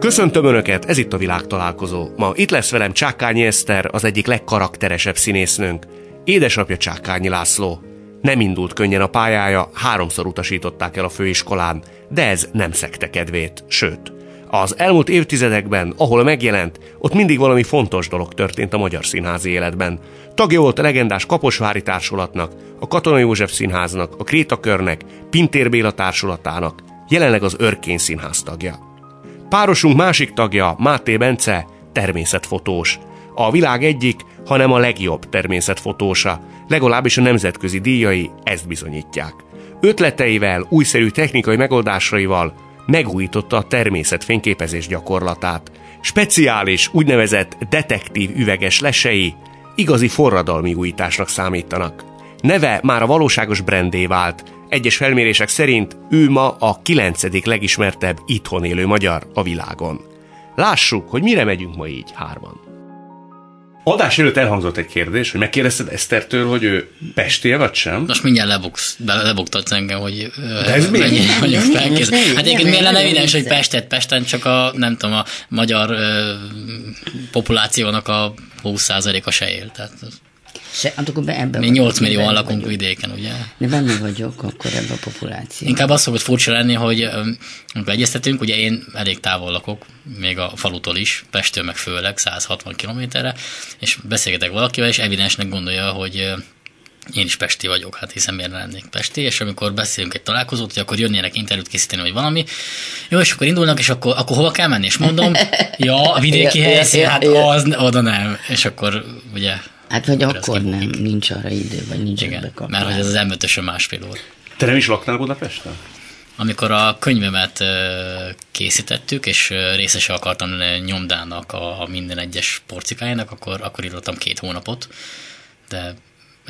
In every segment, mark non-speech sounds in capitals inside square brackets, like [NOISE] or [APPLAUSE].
Köszöntöm Önöket, ez itt a világ találkozó. Ma itt lesz velem Csákányi Eszter, az egyik legkarakteresebb színésznőnk. Édesapja Csákányi László. Nem indult könnyen a pályája, háromszor utasították el a főiskolán, de ez nem szekte kedvét, sőt. Az elmúlt évtizedekben, ahol megjelent, ott mindig valami fontos dolog történt a magyar színházi életben. Tagja volt a legendás Kaposvári Társulatnak, a Katona József Színháznak, a Krétakörnek, Pintér Béla Társulatának, jelenleg az Örkény Színház tagja. Párosunk másik tagja, Máté Bence, természetfotós. A világ egyik, hanem a legjobb természetfotósa, legalábbis a nemzetközi díjai ezt bizonyítják. Ötleteivel, újszerű technikai megoldásaival megújította a természet fényképezés gyakorlatát. Speciális, úgynevezett detektív üveges lesei igazi forradalmi újításnak számítanak. Neve már a valóságos brandé vált, egyes felmérések szerint ő ma a kilencedik legismertebb itthon élő magyar a világon. Lássuk, hogy mire megyünk ma így hárman. Adás előtt elhangzott egy kérdés, hogy megkérdezted Esztertől, hogy ő pestél vagy sem? Most mindjárt lebuksz, lebuktatsz engem, hogy De ez mennyi mi? vagyok Mi? felkész. Hát egyébként miért lenne nem, evidens, hogy. Pestet, Pesten csak a, nem tudom, a magyar ö, populációnak a 20%-a se él. Tehát Se, hát akkor be, ebbe mi vagyok, 8 millióan lakunk vagyok. vidéken, ugye? De benne vagyok akkor ebbe a populáció. Inkább az szokott furcsa lenni, hogy amikor egyeztetünk, ugye én elég távol lakok, még a falutól is, Pestől meg főleg 160 kilométerre, és beszélgetek valakivel, és evidensnek gondolja, hogy én is Pesti vagyok, hát hiszen miért lennék Pesti, és amikor beszélünk egy találkozót, hogy akkor jönnének interjút készíteni, vagy valami, jó, és akkor indulnak, és akkor, akkor hova kell menni? És mondom, [LAUGHS] ja, a vidéki helyszín, hát az, oda nem. És akkor ugye, Hát vagy Akkor nem, nincs arra idő, vagy nincs igen, mert hogy ez az m másfél óra. Te nem is laktál Budapesten? Amikor a könyvemet készítettük, és részese akartam lenni nyomdának a, a minden egyes porcikájának, akkor, akkor írtam két hónapot, de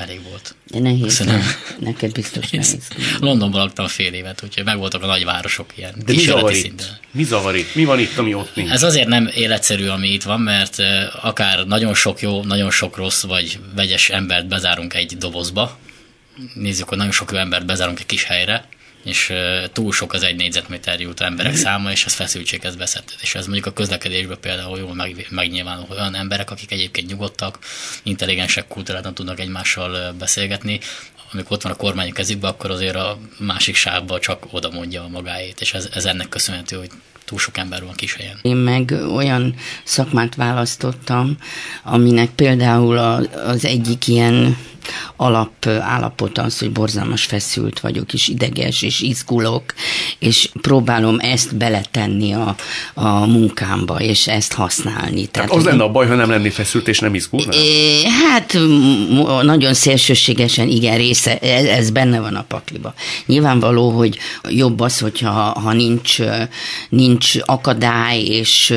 elég volt. De nehéz. Köszönöm. nem. Neked biztos nehéz. Londonban laktam fél évet, úgyhogy megvoltak a nagyvárosok ilyen De mi zavar itt? szinten. Mi zavar itt? Mi van itt, ami ott nincs? Ez azért nem életszerű, ami itt van, mert akár nagyon sok jó, nagyon sok rossz, vagy vegyes embert bezárunk egy dobozba, nézzük, hogy nagyon sok jó embert bezárunk egy kis helyre, és túl sok az egy négyzetméter jutó emberek száma, és ez feszültséghez vezet. És ez mondjuk a közlekedésben például jól meg, megnyilvánul, olyan emberek, akik egyébként nyugodtak, intelligensek, kultúráltan tudnak egymással beszélgetni, amikor ott van a kormány kezükben, akkor azért a másik sávba csak oda mondja a magáét, és ez, ez ennek köszönhető, hogy túl sok ember van kis helyen. Én meg olyan szakmát választottam, aminek például az egyik ilyen alap állapot az, hogy borzalmas feszült vagyok, és ideges, és izgulok, és próbálom ezt beletenni a, a munkámba, és ezt használni. Tehát az lenne a baj, ha nem lennél feszült és nem izgulnál? É, Hát nagyon szélsőségesen igen, része, ez, ez benne van a pakliba. Nyilvánvaló, hogy jobb az, hogyha ha nincs, nincs akadály és,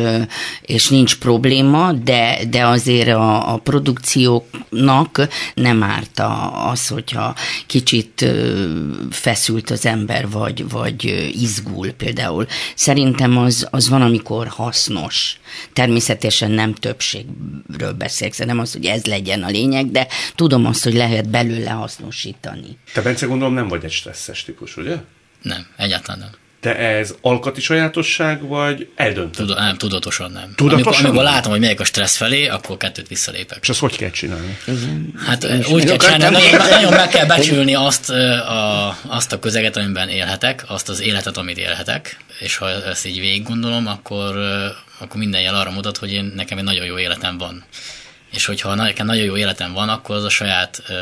és nincs probléma, de, de azért a, a produkcióknak nem árt a- az, hogyha kicsit feszült az ember, vagy, vagy izgul például. Szerintem az, az van, amikor hasznos. Természetesen nem többségről beszélek, nem az, hogy ez legyen a lényeg, de tudom azt, hogy lehet belőle hasznosítani. Te, Bence, gondolom nem vagy egy stresszes típus, ugye? Nem, egyáltalán nem. Te ez alkati sajátosság, vagy eldöntöd? Tuda, nem, tudatosan nem. Tudatosan amikor, amikor látom, hogy megyek a stressz felé, akkor kettőt visszalépek. És azt hogy kell csinálni? Hát Én úgy kell csinálni, nagyon, nagyon meg kell becsülni azt a, azt a közeget, amiben élhetek, azt az életet, amit élhetek, és ha ezt így végig gondolom, akkor, akkor minden jel arra mutat, hogy én, nekem egy nagyon jó életem van. És hogyha nekem nagyon jó életem van, akkor az a saját ö,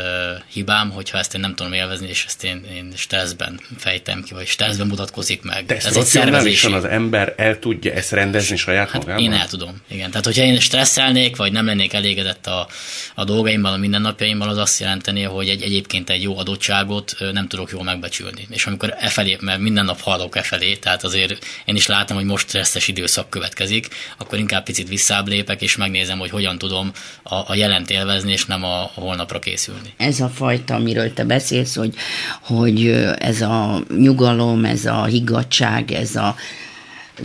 hibám, hogyha ezt én nem tudom élvezni, és ezt én, én stresszben fejtem ki, vagy stresszben mutatkozik meg. De Ez egy szervezési. az ember el tudja ezt rendezni saját Hát magában? én el tudom, igen. Tehát, hogyha én stresszelnék, vagy nem lennék elégedett a, a dolgaimmal, a mindennapjaimmal, az azt jelenteni, hogy egy, egyébként egy jó adottságot nem tudok jól megbecsülni. És amikor e felé, mert minden nap haladok e felé, tehát azért én is látom, hogy most stresszes időszak következik, akkor inkább picit visszább lépek, és megnézem, hogy hogyan tudom a, a jelent élvezni, és nem a, a holnapra készülni. Ez a fajta, amiről te beszélsz, hogy, hogy ez a nyugalom, ez a higgadság, ez a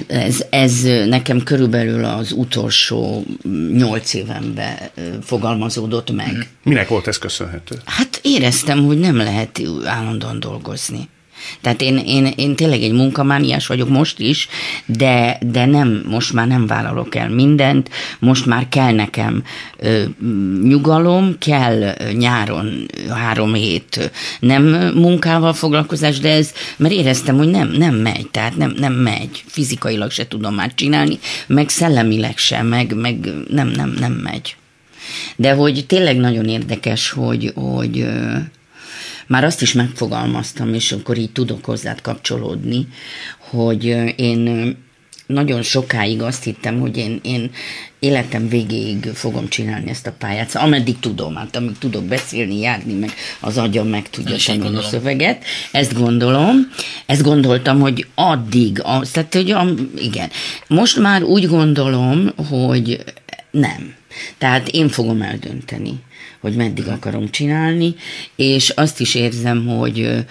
ez, ez nekem körülbelül az utolsó nyolc évemben fogalmazódott meg. Minek volt ez köszönhető? Hát éreztem, hogy nem lehet állandóan dolgozni. Tehát én, én, én tényleg egy munkamániás vagyok most is, de, de nem, most már nem vállalok el mindent, most már kell nekem ö, nyugalom, kell nyáron három hét nem munkával foglalkozás, de ez, mert éreztem, hogy nem, nem megy, tehát nem, nem megy, fizikailag se tudom már csinálni, meg szellemileg sem, meg, meg nem, nem, nem megy. De hogy tényleg nagyon érdekes, hogy, hogy már azt is megfogalmaztam, és akkor így tudok hozzád kapcsolódni, hogy én nagyon sokáig azt hittem, hogy én, én életem végéig fogom csinálni ezt a pályát, szóval ameddig tudom, hát amíg tudok beszélni, járni, meg az agyam meg tudja tanulni a szöveget, ezt gondolom, ezt gondoltam, hogy addig, az, tehát hogy igen, most már úgy gondolom, hogy nem. Tehát én fogom eldönteni hogy meddig akarom csinálni, és azt is érzem, hogy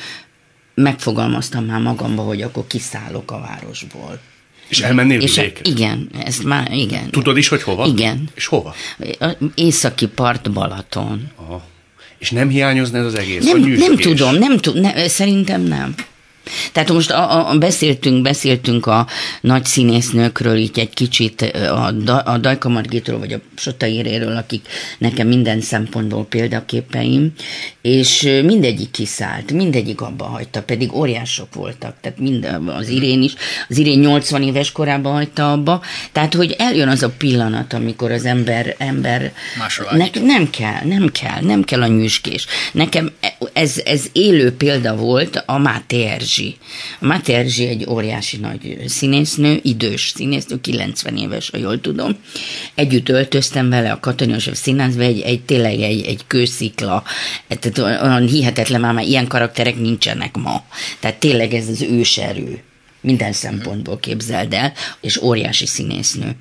megfogalmaztam már magamba, hogy akkor kiszállok a városból. És elmennél és vidékre? Igen, ezt már, igen. Tudod is, hogy hova? Igen. És hova? Északi part Balaton. Aha. És nem hiányozna ez az egész? Nem, nem tudom, nem tudom, ne, szerintem nem. Tehát most a, a, beszéltünk, beszéltünk a nagy színésznőkről, így egy kicsit a, a Dajka Margitról, vagy a Sota Éréről, akik nekem minden szempontból példaképeim, és mindegyik kiszállt, mindegyik abba hagyta, pedig óriások voltak, tehát mind az Irén is, az Irén 80 éves korában hagyta abba, tehát hogy eljön az a pillanat, amikor az ember, ember ne, nem kell, nem kell, nem kell a nyüskés. Nekem ez, ez élő példa volt a Máté Erzsi. A Máté Erzsi egy óriási nagy színésznő, idős színésznő, 90 éves, ha jól tudom. Együtt öltöztem vele a Katona József színházba, egy, egy, tényleg egy, egy kőszikla, tehát olyan hihetetlen, már, már ilyen karakterek nincsenek ma. Tehát tényleg ez az őserő minden szempontból képzeld el, és óriási színésznő.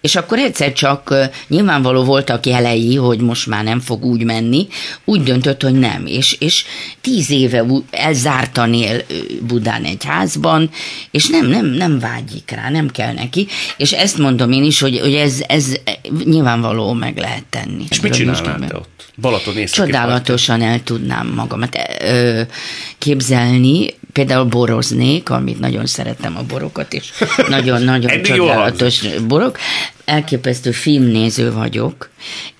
És akkor egyszer csak nyilvánvaló voltak jelei, hogy most már nem fog úgy menni, úgy döntött, hogy nem, és, és tíz éve elzártan él Budán egy házban, és nem, nem, nem vágyik rá, nem kell neki, és ezt mondom én is, hogy, hogy ez, ez nyilvánvaló meg lehet tenni. És mit csinálnál te ott? Balaton Csodálatosan el tudnám magamat képzelni, például boroznék, amit nagyon szeretem a borokat, és [LAUGHS] nagyon-nagyon csodálatos borok. Elképesztő filmnéző vagyok,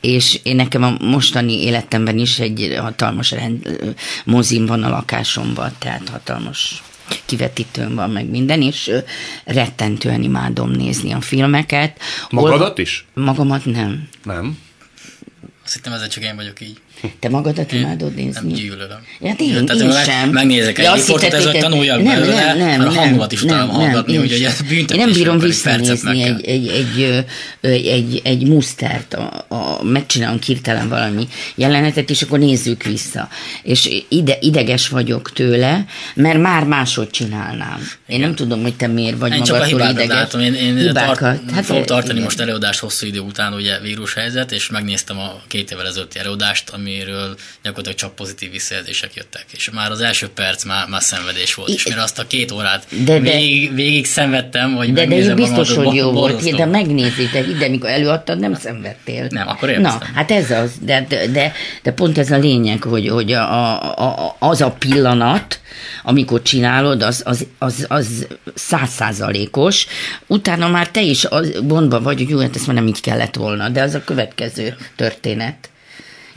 és én nekem a mostani életemben is egy hatalmas rend, mozim van a lakásomban, tehát hatalmas kivetítőm van meg minden, és rettentően imádom nézni a filmeket. Magadat is? Magamat nem. Nem? Azt hittem, ezzel csak én vagyok így. Te magadat imádod nézni? Nem gyűlölöm. Ja, én, én, én sem. Megnézek egy riportot, ez tanuljak nem, belőle, nem, nem, a hangomat is tudom hallgatni, hogy ez büntetés. Én nem bírom visszanézni egy, egy, egy, egy, egy, egy mustert, a, a, megcsinálom kirtelen valami jelenetet, és akkor nézzük vissza. És ide, ideges vagyok tőle, mert már máshogy csinálnám. Én nem tudom, hogy te miért vagy én magadtól csak a ideges. Látom. Én, én tart, hát, fogok tartani igen. most előadást hosszú idő után, ugye vírushelyzet, és megnéztem a két évvel ezelőtti előadást, amiről gyakorlatilag csak pozitív visszajelzések jöttek. És már az első perc már, már szenvedés volt, I, és mire azt a két órát de, de, végig, végig szenvedtem, hogy de, de biztos, hogy jó volt, de megnézi, de ide, amikor előadtad, nem szenvedtél. Nem, akkor élveztem. Na, hát ez az, de, de, de pont ez a lényeg, hogy, hogy a, a, a, az a pillanat, amikor csinálod, az, az, az, az százszázalékos, utána már te is az gondba vagy, hogy jó, hát ezt már nem így kellett volna, de az a következő történet.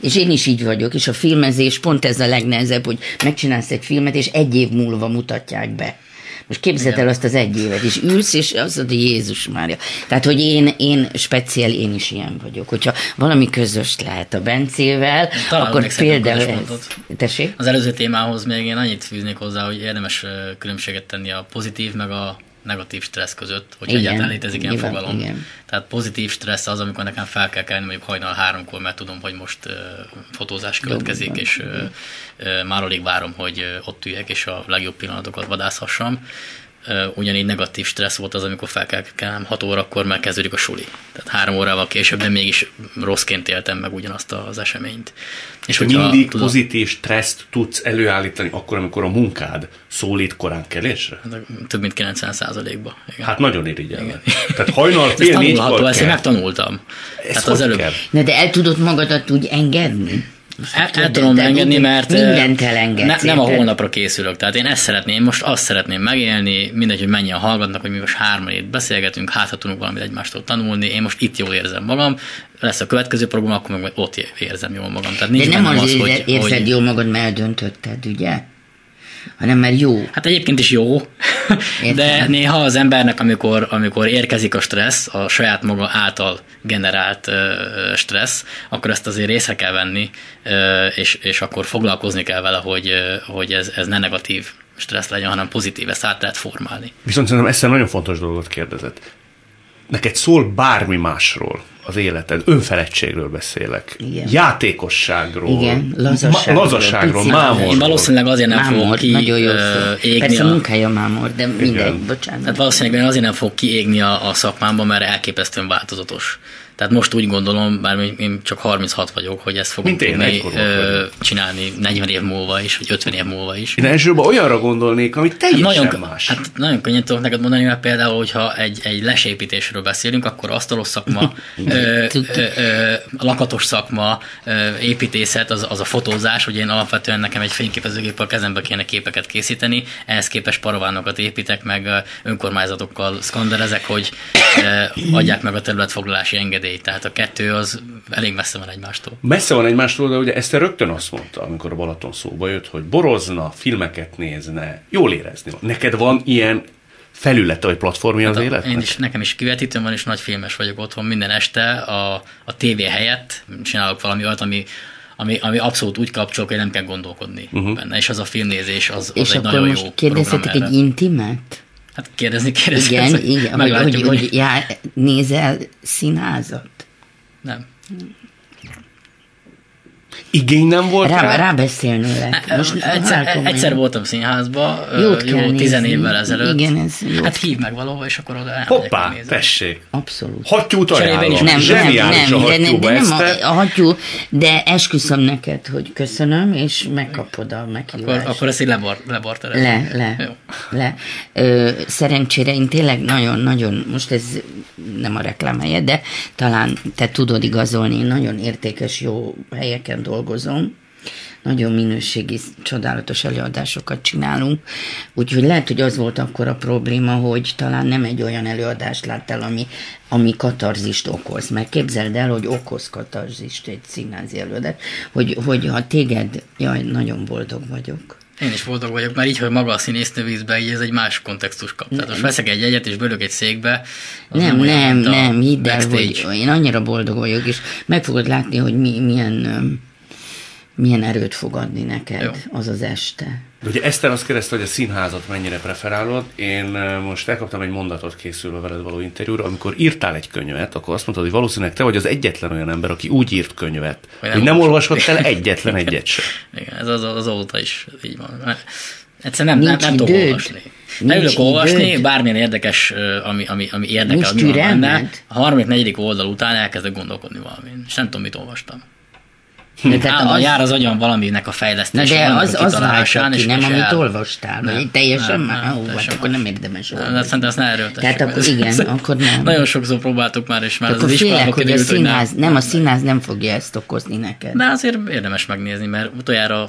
És én is így vagyok, és a filmezés pont ez a legnehezebb, hogy megcsinálsz egy filmet, és egy év múlva mutatják be. Most képzeld el azt az egy évet, és ülsz, és azt mondod, hogy Jézus Mária. Tehát, hogy én, én speciál, én is ilyen vagyok. Hogyha valami közös lehet a Bencével, Talán akkor például... Tessék? Az előző témához még én annyit fűznék hozzá, hogy érdemes különbséget tenni a pozitív meg a negatív stressz között, hogy egyáltalán létezik ilyen igen, fogalom. Igen. Tehát pozitív stressz az, amikor nekem fel kell kelni mondjuk hajnal háromkor, mert tudom, hogy most uh, fotózás következik, Jó, és uh, uh, már alig várom, hogy uh, ott üljek, és a legjobb pillanatokat vadászhassam ugyanígy negatív stressz volt az, amikor fel kell kelnem 6 órakor, mert kezdődik a suli. Tehát három órával később, de mégis rosszként éltem meg ugyanazt az eseményt. És hogy mindig tudod, pozitív stresszt tudsz előállítani akkor, amikor a munkád szólít korán kelésre? Hát, több mint 90 százalékba. Hát nagyon irigyel. Tehát hajnal [LAUGHS] fél négykor Ezt én megtanultam. Ez hát az előbb. Na de el tudod magadat úgy engedni? El, el tudom engedni, mert mindent elengedsz, ne, nem a holnapra készülök. Tehát én ezt szeretném, most azt szeretném megélni, mindegy, hogy mennyien hallgatnak, hogy mi most hárman itt beszélgetünk, hát ha tudunk valamit egymástól tanulni, én most itt jól érzem magam, lesz a következő program, akkor meg ott érzem jól magam. Tehát De nincs nem bennem azért az, hogy, érzed hogy, jól magad, mert eldöntötted, ugye? Hanem mert jó. Hát egyébként is jó, de Értem. néha az embernek, amikor, amikor érkezik a stressz, a saját maga által generált ö, stressz, akkor ezt azért észre kell venni, ö, és, és akkor foglalkozni kell vele, hogy, ö, hogy ez, ez ne negatív stressz legyen, hanem pozitív, ezt át lehet formálni. Viszont szerintem Eszel nagyon fontos dolgot kérdezett. Neked szól bármi másról az életed, önfeledtségről beszélek, Igen. játékosságról, Igen, lazasságról pici- mámorról. Én valószínűleg azért nem fogok Mámor, ki nagyon jó égni Persze a, munkája mámor, de mindegy, Igen. bocsánat. Hát valószínűleg én azért nem fog kiégni a, a szakmámban, mert elképesztően változatos. Tehát most úgy gondolom, bár én csak 36 vagyok, hogy ezt fogom Mint tudni csinálni 40 év múlva is, vagy 50 év múlva is. Én elsősorban olyanra gondolnék, ami teljesen nagyon, más. Hát nagyon könnyen tudok neked mondani, mert például, hogyha egy, egy lesépítésről beszélünk, akkor asztalos szakma, [LAUGHS] ö, ö, ö, lakatos szakma, ö, építészet, az, az a fotózás, hogy én alapvetően nekem egy fényképezőgéppel kezembe kéne képeket készíteni, ehhez képest paravánokat építek, meg önkormányzatokkal szkanderezek, hogy ö, adják meg a területfoglalási engedélyt. Tehát a kettő az elég messze van egymástól. Messze van egymástól, de ugye Eszter rögtön azt mondta, amikor a Balaton szóba jött, hogy borozna, filmeket nézne, jól érezni. Neked van ilyen felülete vagy platformja az Hát a- életnek? Én is, nekem is kivetítőm van, és nagy filmes vagyok otthon. Minden este a, a tévé helyett csinálok valami olyat, ami, ami, ami abszolút úgy kapcsol, hogy nem kell gondolkodni uh-huh. benne. És az a filmnézés, az, az És egy akkor nagyon most jó kérdezhetek egy erre. intimet? Hát kérdezni, kérdezni. Igen, igen, hogy, Meglátjuk, hogy, hogy jár, nézel színházat? Nem. Igény nem volt Rá, rá? rábeszélnélek. Most egyszer, halál komolyan. egyszer voltam színházba, Jót jó, tizen évvel ezelőtt. Igen, ez jó. Hát hív meg valahova, és akkor oda elmegyek Hoppá, tessék. Abszolút. Hattyút ajánlom. Nem, nem, Zseniális nem, a de, hattyúba, de nem a, a hattyú, de esküszöm neked, hogy köszönöm, és megkapod a Akkor, meghívást. akkor ezt így lebar, lebarterezem. Le, le, Jó. Le. Ö, szerencsére én tényleg nagyon-nagyon, most ez nem a reklám helye, de talán te tudod igazolni, én nagyon értékes, jó helyeken dolgozom, nagyon minőségi, csodálatos előadásokat csinálunk, úgyhogy lehet, hogy az volt akkor a probléma, hogy talán nem egy olyan előadást láttál, ami, ami katarzist okoz, mert képzeld el, hogy okoz katarzist egy színházi előadás, hogy, hogy ha téged, jaj, nagyon boldog vagyok. Én is boldog vagyok, mert így, hogy maga a színésznő vízbe, így ez egy más kontextus kap. Tehát most veszek egy jegyet, és bölök egy székbe. Nem, nem, a nem, hidd el, hogy én annyira boldog vagyok, és meg fogod látni, hogy mi, milyen, milyen erőt fog adni neked Jó. az az este. De ugye Eszter azt kérdezte, hogy a színházat mennyire preferálod. Én most elkaptam egy mondatot készülve veled való interjúra, amikor írtál egy könyvet, akkor azt mondtad, hogy valószínűleg te vagy az egyetlen olyan ember, aki úgy írt könyvet, Hogy hogy nem nem, olvasott. el egyetlen egyet sem. Igen, ez az, az óta is így van. Egyszerűen nem, nem, Nincs nem tudok időd? olvasni. Nincs Leülök olvasni, bármilyen érdekes, ami, ami, ami érdekel, Nincs ami van benne. A 34. oldal után elkezdek gondolkodni valamin, és nem tudom, mit olvastam. De Tehát tehát az... jár az agyam valaminek a fejlesztése. de az, az váltott ki, nem amit el- olvastál, Nem, teljesen nem, már, nem, ó, hát akkor nem érdemes De olvasni. szerintem ezt ne erőltessük. Tehát akkor igen, akkor nem. Nagyon sokszor próbáltuk már, és már Akkor az iskolában hogy a hogy nem. színház, nem, a színház nem fogja ezt okozni neked. De azért érdemes megnézni, mert utoljára,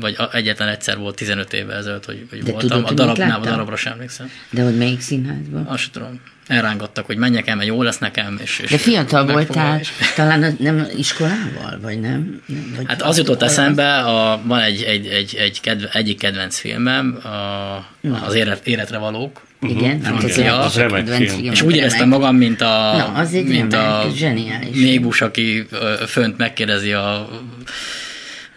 vagy egyetlen egyszer volt 15 évvel ezelőtt, hogy, hogy voltam. a darabnál, a darabra sem emlékszem. De hogy melyik színházban? Azt tudom. Elrángattak, hogy menjek el, mert jó lesz nekem. És, és De fiatal voltál, és- talán az nem iskolával, vagy nem? Vagy Hát az jutott eszembe, a, van egy, egy, egy, egy kedve, egyik kedvenc filmem, a, az élet, Életre valók, Igen, hát ez Igen, a az remek kedvenc film. és úgy éreztem magam, mint a, Na, az egy mint remek, a zseniális. négus, aki fönt megkérdezi a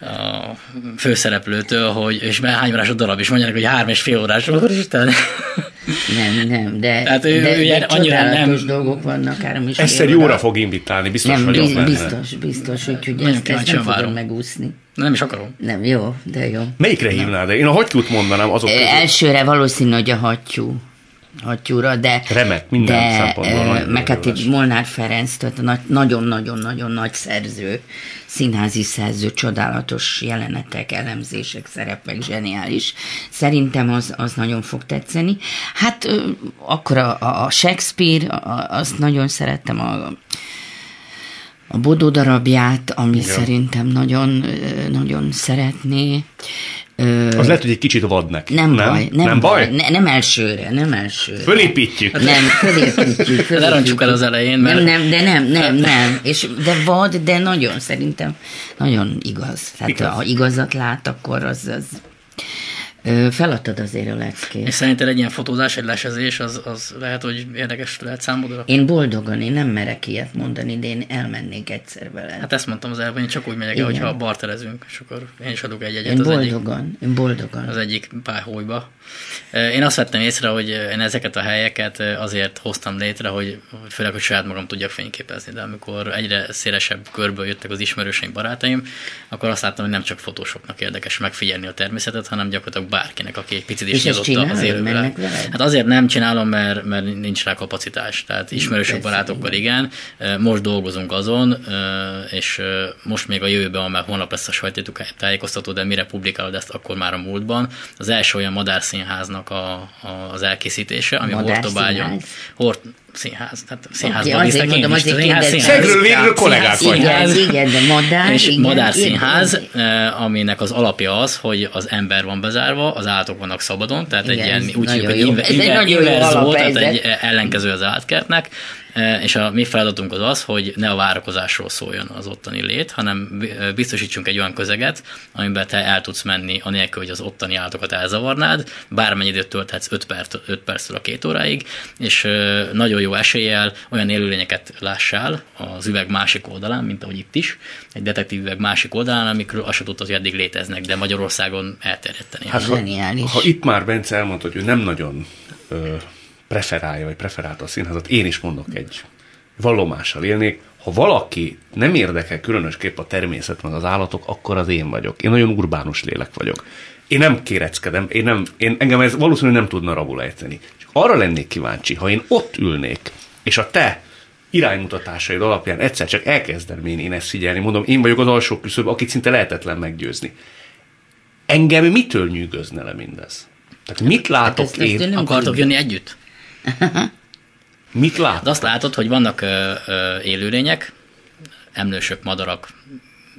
a főszereplőtől, hogy és már hány órás a darab, és mondják, hogy három és fél órás. Úristen! Nem, nem, de, Tehát ő- de, de annyira nem- dolgok vannak, is óra. jóra fog invitálni, biztos Nem, vagyok biz- benne. biztos, biztos, úgyhogy ezt, ezt nem várom. megúszni. Nem is akarom. Nem, jó, de jó. Melyikre hívnád? de Én a hattyút mondanám azok közül. Elsőre valószínű, hogy a hattyú hattyúra, de... Remek, minden de, szempontból Meg hát egy Molnár Ferenc, tehát nagyon-nagyon-nagyon nagy szerző, színházi szerző, csodálatos jelenetek, elemzések, szerepek, zseniális. Szerintem az, az nagyon fog tetszeni. Hát akkor a, a Shakespeare, a- azt nagyon szerettem, a a Bodó darabját, ami Igen. szerintem nagyon, nagyon szeretné. Az lehet, hogy egy kicsit vad neki. Nem, nem baj. Nem, nem baj? baj? Ne, nem elsőre, nem elsőre. Fölépítjük. Nem, fölépítjük. [LAUGHS] fölépítjük. el az elején, mert... Nem, nem, de nem, nem, nem. És, de vad, de nagyon szerintem nagyon igaz. Tehát igaz. ha igazat lát, akkor az, az Feladtad azért a leckét. És szerinted egy ilyen fotózás, egy lesezés, az, az lehet, hogy érdekes lehet számodra? Én boldogan, én nem merek ilyet mondani, de én elmennék egyszer vele. Hát ezt mondtam az előbb, én csak úgy megyek el, hogyha barterezünk, és akkor én is adok egy egyet. Én az boldogan, egyik, én boldogan. Az egyik pályhólyba. Én azt vettem észre, hogy én ezeket a helyeket azért hoztam létre, hogy főleg, hogy saját magam tudjak fényképezni, de amikor egyre szélesebb körből jöttek az ismerőseim, barátaim, akkor azt láttam, hogy nem csak fotósoknak érdekes megfigyelni a természetet, hanem gyakorlatilag bárkinek, aki egy picit is nyitott az élőre. Hát azért nem csinálom, mert, mert nincs rá kapacitás. Tehát ismerősök, barátokkal igen. Most dolgozunk azon, és most még a jövőben, mert holnap lesz a sajtótájékoztató, de mire publikálod ezt, akkor már a múltban. Az első olyan madárszínháznak a, a, az elkészítése, ami Hortobágyon. Hort, színház, tehát színházban okay, viszek én is. Színház, színház. Szegről végül kollégák vagy. Igen, igen, de madár. És igen, madár színház, eh, aminek az alapja az, hogy az ember van bezárva, az állatok vannak szabadon, tehát igen, egy ilyen úgy hívjuk, hogy inverzó, tehát egy ellenkező az állatkertnek, és a mi feladatunk az az, hogy ne a várakozásról szóljon az ottani lét, hanem e, biztosítsunk egy olyan közeget, amiben te el tudsz menni, anélkül, hogy az ottani állatokat elzavarnád, bármennyi időt tölthetsz 5, perc, 5 perctől a két óráig, és e, nagyon jó eséllyel olyan élőlényeket lássál az üveg másik oldalán, mint ahogy itt is, egy detektív üveg másik oldalán, amikről azt sem tudtad, hogy eddig léteznek, de Magyarországon elterjedteni. Hát, ha, ha itt már Bence elmondta, hogy ő nem nagyon ö, preferálja, vagy preferálta a színházat, én is mondok egy vallomással élnék, ha valaki nem érdekel különösképp a természet meg az állatok, akkor az én vagyok. Én nagyon urbánus lélek vagyok. Én nem kéreckedem, én nem, én, engem ez valószínűleg nem tudna rabul ejteni. Csak arra lennék kíváncsi, ha én ott ülnék, és a te iránymutatásaid alapján egyszer csak elkezdem én, én ezt figyelni, mondom, én vagyok az alsó küszöb, akit szinte lehetetlen meggyőzni. Engem mitől nyűgözne le mindez? Tehát mit látok hát ezt, én? Ezt Akartok jönni együtt? [LAUGHS] Mit lát? De azt látod, hogy vannak élőlények, emlősök, madarak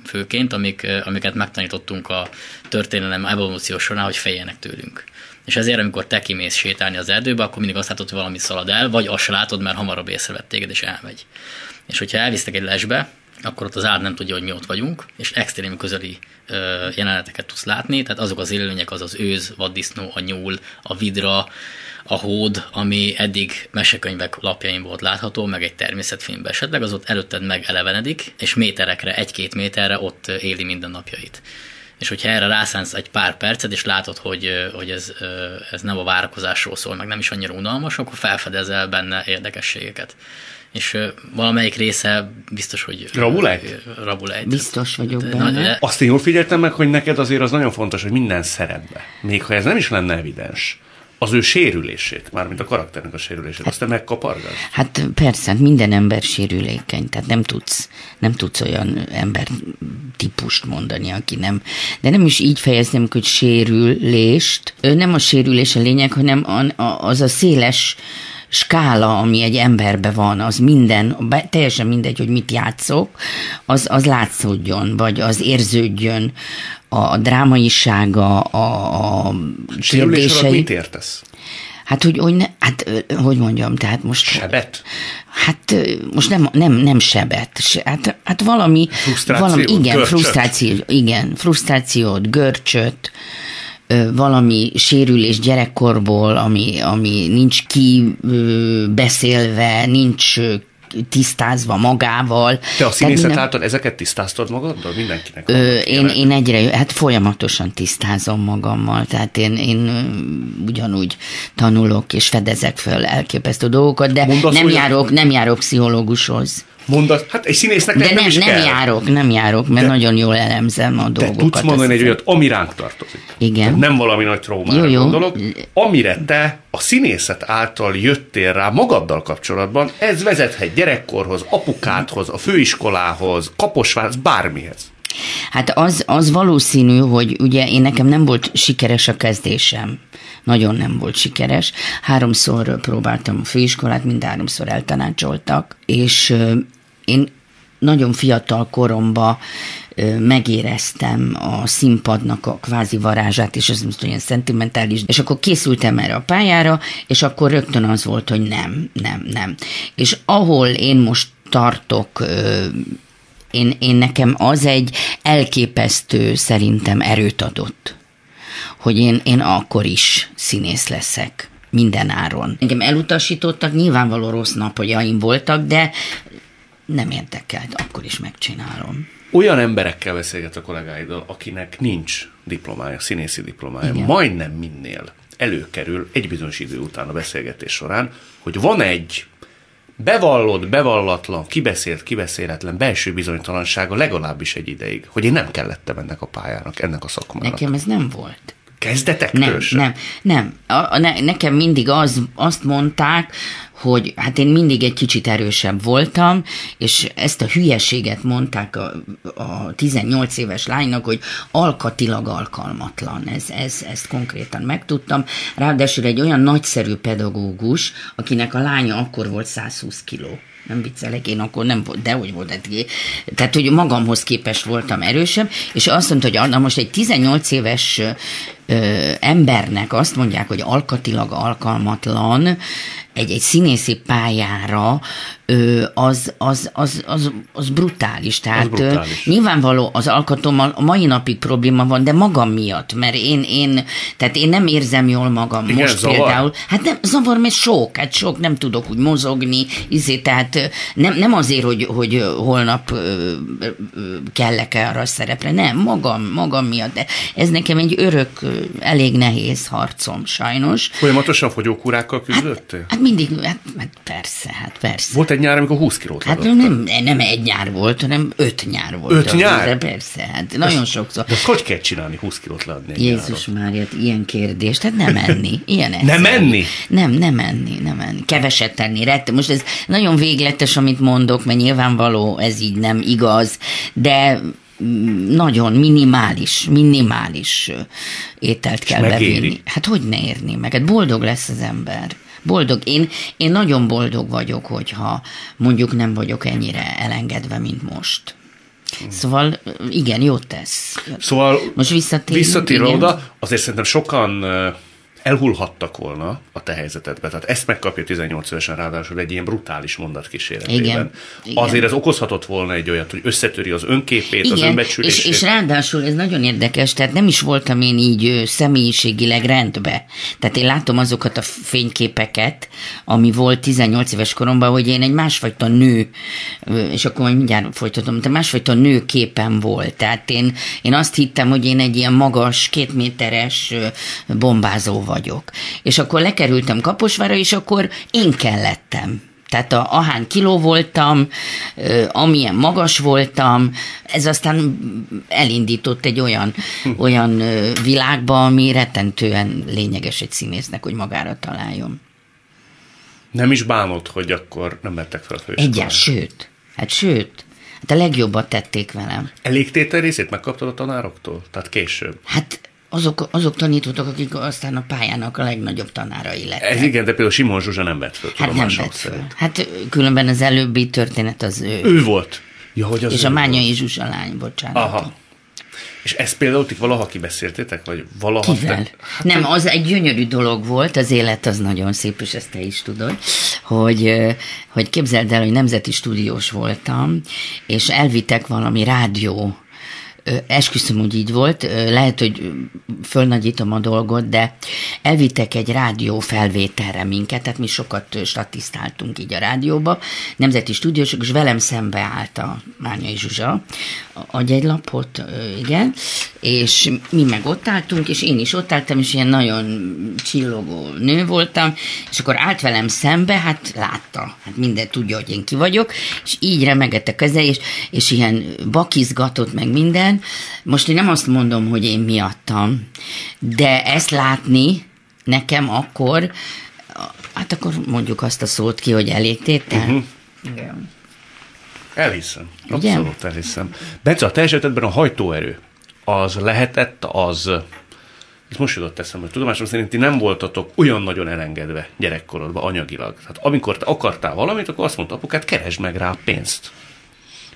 főként, amik, amiket megtanítottunk a történelem evolúció során, hogy féljenek tőlünk. És ezért, amikor te kimész sétálni az erdőbe, akkor mindig azt látod, hogy valami szalad el, vagy azt látod, mert hamarabb észrevett téged, és elmegy. És hogyha elvisztek egy lesbe, akkor ott az állat nem tudja, hogy mi ott vagyunk, és extrém közeli ö, jeleneteket tudsz látni, tehát azok az élőlények, az az őz, vaddisznó, a nyúl, a vidra, a hód, ami eddig mesekönyvek lapjain volt látható, meg egy természetfilmben esetleg, az ott előtted megelevenedik, és méterekre, egy-két méterre ott éli minden napjait. És hogyha erre rászánsz egy pár percet, és látod, hogy, hogy ez, ez nem a várakozásról szól, meg nem is annyira unalmas, akkor felfedezel benne érdekességeket és valamelyik része biztos, hogy Rabulejt? Rabulejt. Biztos vagyok benne. Azt én jól figyeltem meg, hogy neked azért az nagyon fontos, hogy minden szerepbe. Még ha ez nem is lenne evidens, az ő sérülését, mármint a karakternek a sérülését, azt te megkapargad? Hát persze, minden ember sérülékeny, tehát nem tudsz, nem tudsz olyan ember típust mondani, aki nem, de nem is így fejezném, hogy sérülést, nem a sérülés a lényeg, hanem az a széles skála, ami egy emberbe van, az minden, teljesen mindegy, hogy mit játszok, az, az látszódjon, vagy az érződjön, a drámaisága, a, a kérdései. mit értesz? Hát, hogy, hogy, ne, hát, hogy mondjam, tehát most... Sebet? Hát most nem, nem, nem sebet, hát, hát valami... Frusztrációt, valami, Igen, görcsöt. frusztráció, igen, frusztrációt, görcsöt, valami sérülés gyerekkorból, ami, ami nincs ki beszélve, nincs tisztázva magával. Te a színészet minden... által ezeket tisztáztad magaddal mindenkinek? Ö, én, én egyre, hát folyamatosan tisztázom magammal, tehát én, én ugyanúgy tanulok és fedezek föl elképesztő dolgokat, de Mondasz nem, járok, nem járok pszichológushoz mondat, hát egy színésznek De nem, nem, is nem kell. járok, nem járok, mert de, nagyon jól elemzem a dolgokat. De tudsz mondani egy olyat, ami ránk tartozik. Igen. Tehát nem valami nagy traumára jó, jó. gondolok. Amire te a színészet által jöttél rá magaddal kapcsolatban, ez vezethet gyerekkorhoz, apukádhoz, a főiskolához, kaposvárhoz, bármihez. Hát az, az valószínű, hogy ugye én nekem nem volt sikeres a kezdésem. Nagyon nem volt sikeres. Háromszor próbáltam a főiskolát, mind háromszor eltanácsoltak, és én nagyon fiatal koromba megéreztem a színpadnak a kvázi varázsát, és ez most olyan szentimentális, és akkor készültem erre a pályára, és akkor rögtön az volt, hogy nem, nem, nem. És ahol én most tartok, én, én nekem az egy elképesztő szerintem erőt adott, hogy én, én akkor is színész leszek minden áron. Engem elutasítottak, nyilvánvaló rossz napjaim voltak, de nem érdekelt, akkor is megcsinálom. Olyan emberekkel beszélget a kollégáiddal, akinek nincs diplomája, színészi diplomája, Igen. majdnem minnél előkerül egy bizonyos idő után a beszélgetés során, hogy van egy bevallott, bevallatlan, kibeszélt, kibeszéletlen belső bizonytalansága legalábbis egy ideig, hogy én nem kellettem ennek a pályának, ennek a szakmának. Nekem ez nem volt. Kezdetektől nem, sem? Nem, nem. A, a, ne, nekem mindig az, azt mondták, hogy hát én mindig egy kicsit erősebb voltam, és ezt a hülyeséget mondták a, a 18 éves lánynak, hogy alkatilag alkalmatlan. Ez, ez, ezt konkrétan megtudtam. Ráadásul egy olyan nagyszerű pedagógus, akinek a lánya akkor volt 120 kiló nem viccelek, én akkor nem volt, de hogy volt, tehát hogy magamhoz képest voltam erősebb, és azt mondta, hogy na most egy 18 éves ö, embernek azt mondják, hogy alkatilag alkalmatlan, egy, egy színészi pályára az, az, az, az, az brutális. Tehát az brutális. nyilvánvaló az alkatommal a mai napig probléma van, de magam miatt, mert én, én tehát én nem érzem jól magam Igen, most zavar. például. Hát nem, zavar, mert sok, hát sok, nem tudok úgy mozogni, izé, tehát nem, nem azért, hogy, hogy holnap kellek-e arra a szerepre, nem, magam, magam miatt, de ez nekem egy örök, elég nehéz harcom, sajnos. Folyamatosan fogyókúrákkal küzdöttél? Hát, hát mindig, hát, hát persze, hát persze. Volt egy nyár, amikor 20 kilót Hát nem, nem egy nyár volt, hanem öt nyár volt. Öt nyár? De persze, hát nagyon ezt, sokszor. De hogy kell csinálni 20 kilót leadni Jézus Mária, ilyen kérdés, tehát nem enni. [LAUGHS] Ilyen nem enni? Nem, nem enni, nem enni. Keveset tenni. Rett. Most ez nagyon végletes, amit mondok, mert nyilvánvaló ez így nem igaz, de nagyon minimális, minimális ételt kell bevinni. Hát hogy ne érni meg? Hát boldog lesz az ember. Boldog. Én, én nagyon boldog vagyok, hogyha mondjuk nem vagyok ennyire elengedve, mint most. Szóval igen, jót tesz. Szóval most visszatér, visszatér oda, azért szerintem sokan elhullhattak volna a te helyzetedbe. Tehát ezt megkapja 18 évesen ráadásul egy ilyen brutális mondat kísérletében. Igen, igen. Azért ez okozhatott volna egy olyat, hogy összetöri az önképét, igen, az önbecsülését. És, és ráadásul ez nagyon érdekes, tehát nem is voltam én így személyiségileg rendbe. Tehát én látom azokat a fényképeket, ami volt 18 éves koromban, hogy én egy másfajta nő, és akkor majd mindjárt folytatom, de másfajta nő képen volt. Tehát én, én azt hittem, hogy én egy ilyen magas, kétméteres bombázó vagyok. És akkor lekerültem Kaposvára, és akkor én kellettem. Tehát a, ahány kiló voltam, amilyen magas voltam, ez aztán elindított egy olyan, olyan világba, ami rettentően lényeges egy színésznek, hogy magára találjon. Nem is bánod, hogy akkor nem vettek fel a főiskolára? Egyes, sőt. Hát sőt. Hát a legjobbat tették velem. Elég tétel részét megkaptad a tanároktól? Tehát később? Hát azok, azok tanítottak, akik aztán a pályának a legnagyobb tanárai lettek. Ez igen, de például Simon Zsuzsa nem vett föl. Hát nem vett föl. Hát különben az előbbi történet az ő. Ő volt. Ja, hogy az És a Mányai Zsuzsa lány, bocsánat. Aha. És ezt például ti valaha kibeszéltétek, vagy valaha... Kivel? Te... Hát nem, az egy gyönyörű dolog volt, az élet az nagyon szép, és ezt te is tudod, hogy, hogy képzeld el, hogy nemzeti stúdiós voltam, és elvittek valami rádió esküszöm, hogy így volt, lehet, hogy fölnagyítom a dolgot, de elvittek egy rádió felvételre minket, tehát mi sokat statisztáltunk így a rádióba, nemzeti stúdiósok, és velem szembe állt a Mányai Zsuzsa, adj egy lapot, igen, és mi meg ott álltunk, és én is ott álltam, és ilyen nagyon csillogó nő voltam, és akkor állt velem szembe, hát látta, hát minden tudja, hogy én ki vagyok, és így remegett a keze, és, és ilyen bakizgatott meg minden. Most én nem azt mondom, hogy én miattam, de ezt látni nekem akkor, hát akkor mondjuk azt a szót ki, hogy elégtétel. Uh-huh. Igen. Elhiszem. Abszolút Igen? elhiszem. Bence, a te esetedben a hajtóerő az lehetett az, ez most jutott eszembe, hogy tudomásom szerint ti nem voltatok olyan nagyon elengedve gyerekkorodban anyagilag. Tehát amikor te akartál valamit, akkor azt mondta apukát, keresd meg rá pénzt.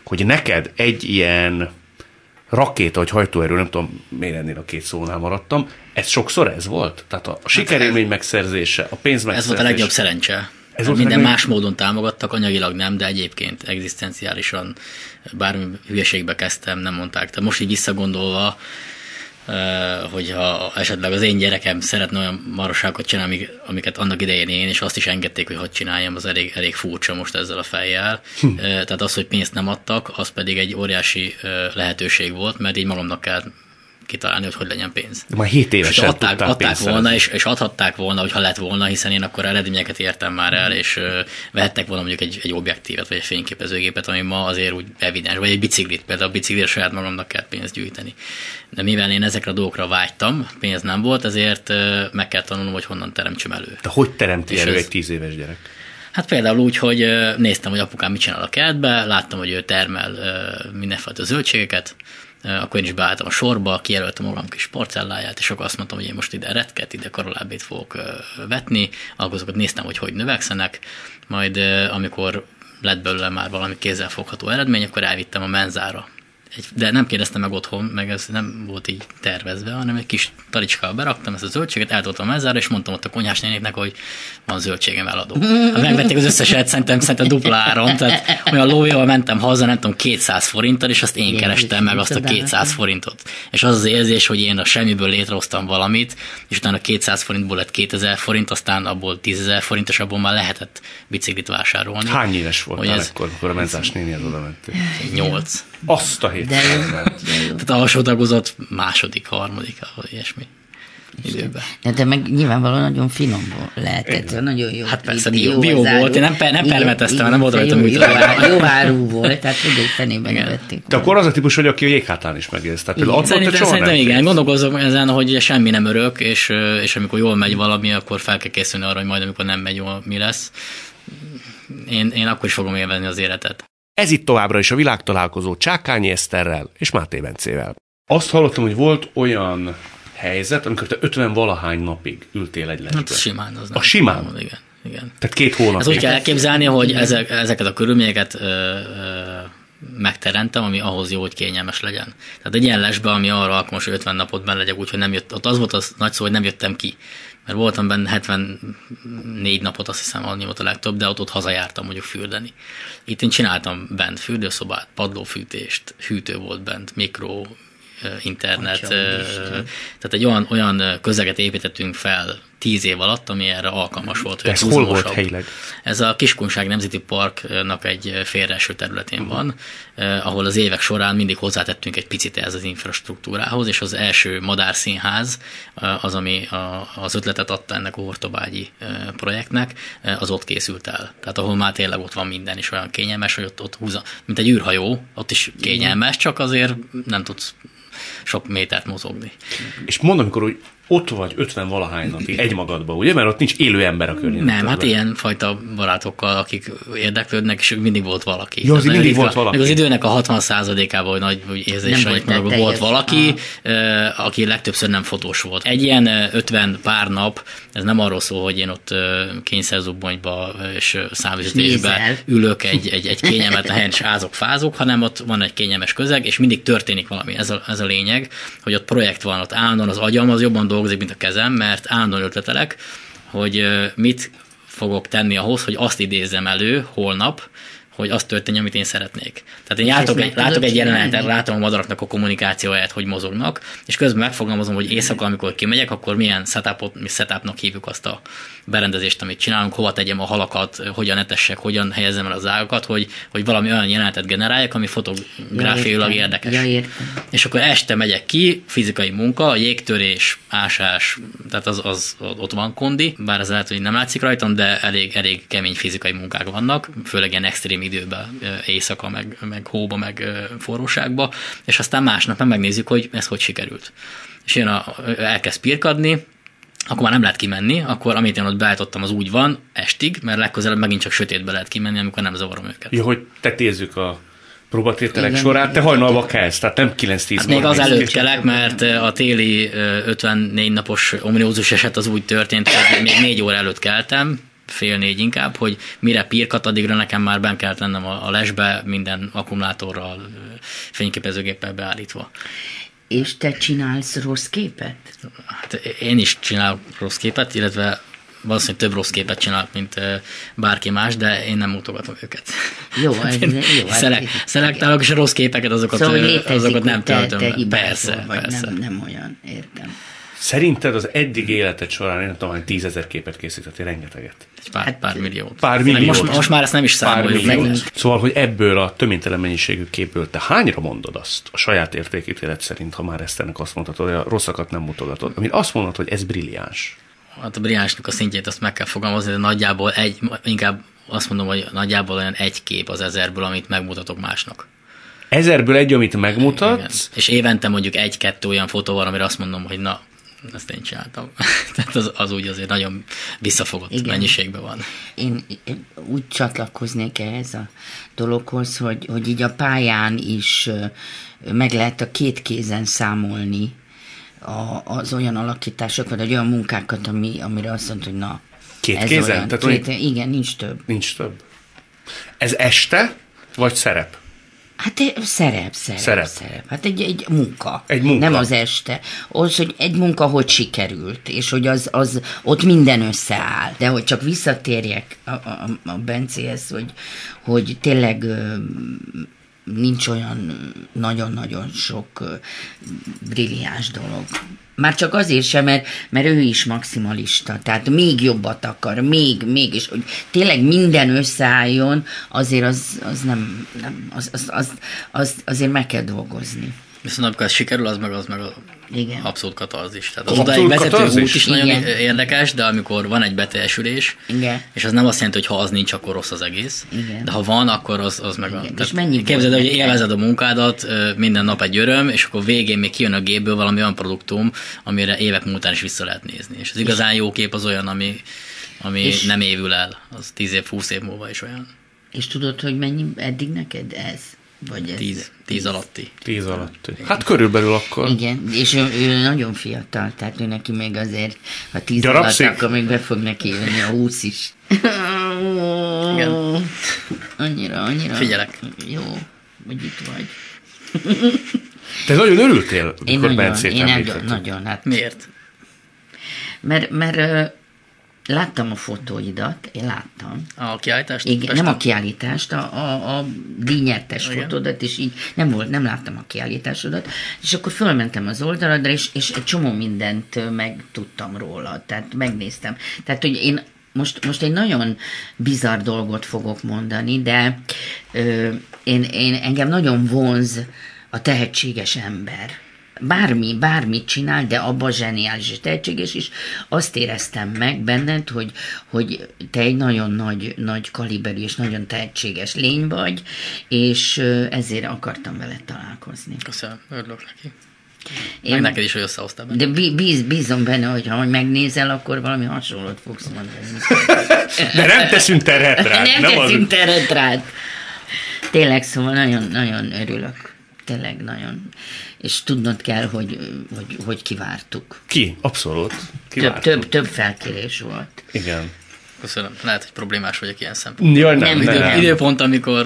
hogy neked egy ilyen rakéta vagy hajtóerő, nem tudom, miért ennél a két szónál maradtam, ez sokszor ez volt? Tehát a sikerélmény megszerzése, a pénz megszerzése. Ez volt a legjobb szerencse. Ez volt Minden más módon támogattak, anyagilag nem, de egyébként egzisztenciálisan bármi hülyeségbe kezdtem, nem mondták. Tehát most így visszagondolva, hogyha esetleg az én gyerekem szeretne olyan maroságot csinálni, amiket annak idején én, és azt is engedték, hogy hadd csináljam, az elég, elég furcsa most ezzel a fejjel. Hm. Tehát az, hogy pénzt nem adtak, az pedig egy óriási lehetőség volt, mert így magamnak kell kitalálni, hogy hogy legyen pénz. De már 7 évesen adták, adták volna, és, és adhatták volna, hogyha lett volna, hiszen én akkor eredményeket értem már el, és uh, vehettek volna mondjuk egy, egy objektívet, vagy egy fényképezőgépet, ami ma azért úgy evidens, vagy egy biciklit, például a biciklire saját magamnak kell pénzt gyűjteni. De mivel én ezekre a dolgokra vágytam, pénz nem volt, ezért uh, meg kell tanulnom, hogy honnan teremtsem elő. De hogy teremti elő ez, egy tíz éves gyerek? Hát például úgy, hogy néztem, hogy apukám mit csinál a kertbe, láttam, hogy ő termel mindenfajta zöldségeket, akkor én is beálltam a sorba, kijelöltem magam kis porcelláját, és akkor azt mondtam, hogy én most ide retket, ide karolábét fogok vetni, akkor azokat néztem, hogy hogy növekszenek, majd amikor lett belőle már valami kézzelfogható eredmény, akkor elvittem a menzára egy, de nem kérdeztem meg otthon, meg ez nem volt így tervezve, hanem egy kis talicskába beraktam ezt a zöldséget, eltoltam mezzára, és mondtam ott a konyhás nénéknek, hogy van zöldségem eladó. Hát megvették az összeset, szerintem, szerintem dupla áron, tehát olyan lójával mentem haza, nem tudom, 200 forinttal, és azt én kerestem meg azt a 200 forintot. És az az érzés, hogy én a semmiből létrehoztam valamit, és utána 200 forintból lett 2000 forint, aztán abból 10 forint, és abból már lehetett biciklit vásárolni. Hány éves volt ez... akkor, akkor a menzás néni oda mentél? 8. Azt a hét. De jó. Tehát alsó tagozat második, harmadik, vagy ilyesmi időben. De, de meg nyilvánvalóan nagyon finom lehetett, nagyon jó. Hát persze, bio, bio volt, én nem, nem permeteztem, nem volt rajta jó, jó, jó áru volt, tehát tudjuk fenében nevettük. De akkor az a típus vagy, aki a jéghátán is megélsz. Tehát például szerintem, szerintem igen, gondolkozom ezen, hogy semmi nem örök, és, és amikor jól megy valami, akkor fel kell készülni arra, hogy majd amikor nem megy jól, mi lesz. Én, én akkor is fogom élvezni az életet. Ez itt továbbra is a világtalálkozó Csákányi Eszterrel és Máté Bencével. Azt hallottam, hogy volt olyan helyzet, amikor te 50 valahány napig ültél egy lesbe. Hát simán. Az a simán? Nem, igen, igen. Tehát két hónapig. Ez úgy kell elképzelni, hogy ezek, ezeket a körülményeket ö, ö, megteremtem, ami ahhoz jó, hogy kényelmes legyen. Tehát egy ilyen lesbe, ami arra alkalmas, hogy 50 napot benne legyek, úgyhogy nem jött, ott az volt az nagy szó, hogy nem jöttem ki mert voltam benne 74 napot, azt hiszem, annyi volt a legtöbb, de ott, ott hazajártam mondjuk fürdeni. Itt én csináltam bent fürdőszobát, padlófűtést, hűtő volt bent, mikro, internet, Atya, tehát egy olyan, olyan közeget építettünk fel tíz év alatt, ami erre alkalmas volt. ez hol volt helyileg? Ez a Kiskunság Nemzeti Parknak egy félreeső területén uh-huh. van, eh, ahol az évek során mindig hozzátettünk egy picit ez az infrastruktúrához, és az első madárszínház az, ami a, az ötletet adta ennek a Hortobágyi projektnek, az ott készült el. Tehát ahol már tényleg ott van minden, és olyan kényelmes, hogy ott, ott húzza, mint egy űrhajó, ott is kényelmes, csak azért nem tudsz sok métert mozogni. És mondom, amikor úgy ott vagy 50 valahány napig egymagadban, ugye? Mert ott nincs élő ember a környezetben. Nem, hát ilyen fajta barátokkal, akik érdeklődnek, és mindig volt valaki. Jó, az mindig ritka, volt valaki. Még az időnek a 60 ával nagy érzés, hogy volt, volt valaki, ah. aki legtöbbször nem fotós volt. Egy ilyen 50 pár nap, ez nem arról szól, hogy én ott kényszerzubbonyba és számvizetésbe ülök egy, egy, egy kényelmetlen helyen, és ázok, fázok, hanem ott van egy kényelmes közeg, és mindig történik valami. Ez a, ez a lényeg, hogy ott projekt van, ott állandóan az agyam az jobban dolgozik, mint a kezem, mert állandóan ötletelek, hogy mit fogok tenni ahhoz, hogy azt idézzem elő holnap, hogy az történjen, amit én szeretnék. Tehát én látok egy, látok egy jelenetet, látom a madaraknak a kommunikációját, hogy mozognak, és közben megfogalmazom, hogy éjszaka, amikor kimegyek, akkor milyen setupot, mi setupnak hívjuk azt a berendezést, amit csinálunk, hova tegyem a halakat, hogyan etessek, hogyan helyezem el az ágakat, hogy, hogy valami olyan jelenetet generáljak, ami fotográfiailag ja, érdekes. Ja, és akkor este megyek ki, fizikai munka, jégtörés, ásás, tehát az, az ott van kondi, bár ez lehet, hogy nem látszik rajtam, de elég, elég kemény fizikai munkák vannak, főleg ilyen extrém időben, éjszaka, meg, meg hóba, meg forróságba, és aztán másnap meg megnézzük, hogy ez hogy sikerült. És jön a, elkezd pirkadni, akkor már nem lehet kimenni, akkor amit én ott beállítottam, az úgy van estig, mert legközelebb megint csak sötétbe lehet kimenni, amikor nem zavarom őket. Jó, hogy tetézzük a próbatételek igen, során, te hajnalba kelsz, tehát nem 9-10 hát Még az előtt kelek, mert a téli 54 napos omniózus eset az úgy történt, hogy még 4 óra előtt keltem, fél négy inkább, hogy mire pirkat, addigra nekem már ben kell tennem a, lesbe minden akkumulátorral, fényképezőgéppel beállítva. És te csinálsz rossz képet? Hát én is csinálok rossz képet, illetve valószínűleg több rossz képet csinálok, mint bárki más, de én nem mutogatom őket. Jó, ez, jó. Hát Szelek, szelektálok, és a rossz képeket azokat, szóval azokat nem te, töltöm te. Persze, vagy persze. Nem, nem olyan, értem. Szerinted az eddig életed során, én nem tudom, hogy tízezer képet készítettél, rengeteget. Egy pár, Hát- pár millió. Pár millió. Most, most már ezt nem is számoljuk meg. Szóval, hogy ebből a töménytelen mennyiségű képből te hányra mondod azt a saját értékítélet szerint, ha már ezt ennek azt mondhatod, hogy a rosszakat nem mutogatod, amit azt mondod, hogy ez brilliáns. Hát a brilliánsnak a szintjét azt meg kell fogalmazni, de nagyjából egy, inkább azt mondom, hogy nagyjából olyan egy kép az ezerből, amit megmutatok másnak. Ezerből egy, amit Igen. megmutatsz, És évente mondjuk egy-kettő olyan fotó van, amire azt mondom, hogy na, ezt én csináltam. [LAUGHS] Tehát az, az úgy azért nagyon visszafogott Igen. Mennyiségben van. Én én úgy csatlakoznék ehhez a dologhoz, hogy, hogy így a pályán is meg lehet a két kézen számolni a, az olyan alakításokat, vagy olyan munkákat, ami, amire azt mondta, hogy na, Két ez kézen? olyan. Tehát két, olyan- igen, nincs több. nincs több. Ez este, vagy szerep? Hát egy szerep, szerep, Szerep. szerep. Hát egy, egy munka. Egy munka. Nem az este. Az, hogy egy munka hogy sikerült, és hogy az, az ott minden összeáll. De hogy csak visszatérjek a, a, a Bencéhez, hogy, hogy tényleg nincs olyan nagyon-nagyon sok brilliáns dolog. Már csak azért sem, mert, mert ő is maximalista, tehát még jobbat akar, még, még, és hogy tényleg minden összeálljon, azért az, az nem, nem az, az, az, az, azért meg kell dolgozni. Viszont amikor ez sikerül, az meg az meg a Igen. abszolút katarzis. Tehát az Abszolút odáig vezető katarzis? út is nagyon Igen. érdekes, de amikor van egy beteljesülés, Igen. és az nem azt jelenti, hogy ha az nincs, akkor rossz az egész. Igen. De ha van, akkor az, az meg a... Igen. tehát És mennyi Képzeld, hogy élvezed a munkádat, minden nap egy öröm, és akkor végén még kijön a gépből valami olyan produktum, amire évek múltán is vissza lehet nézni. És az igazán jó kép az olyan, ami, ami És- nem évül el. Az 10 év, 20 év múlva is olyan. És tudod, hogy mennyi eddig neked ez? Vagy ez? 10, 10 alatti. Tíz alatt. Hát körülbelül akkor. Igen, és ő, ő nagyon fiatal, tehát ő neki még azért, ha tíz Gyarapszik? alatt, akkor még be fog neki jönni a húsz is. Igen. Annyira, annyira. Figyelek. Jó, hogy itt vagy. Te nagyon örültél, mikor Bencét én nagyon, nagyon, hát Miért? Mert, mert láttam a fotóidat, én láttam. A kiállítást? Igen, Pesten? nem a kiállítást, a, a, a díjnyertes fotódat, és így nem volt, nem láttam a kiállításodat, és akkor fölmentem az oldaladra, és, és egy csomó mindent megtudtam róla, tehát megnéztem. Tehát, hogy én most, most egy nagyon bizarr dolgot fogok mondani, de ö, én, én engem nagyon vonz a tehetséges ember. Bármi, bármit csinál, de abban zseniális és tehetséges is. Azt éreztem meg benned, hogy, hogy te egy nagyon nagy, nagy kaliberű és nagyon tehetséges lény vagy, és ezért akartam veled találkozni. Köszönöm, örülök neki. Én- Meg neked is, hogy összehoztál benne. De bí- bíz, bízom benne, hogy ha megnézel, akkor valami hasonlót fogsz mondani. De nem teszünk terhet rá. nem, az- teszünk teret rád. Tényleg, szóval nagyon, nagyon örülök. Tényleg nagyon. És tudnod kell, hogy, hogy, hogy kivártuk. Ki? Abszolút. Több, Kivártuk. több, több felkérés volt. Igen. Köszönöm. Lehet, hogy problémás vagyok ilyen szempontból. Jaj, nem, Nem, nem. Időpont, amikor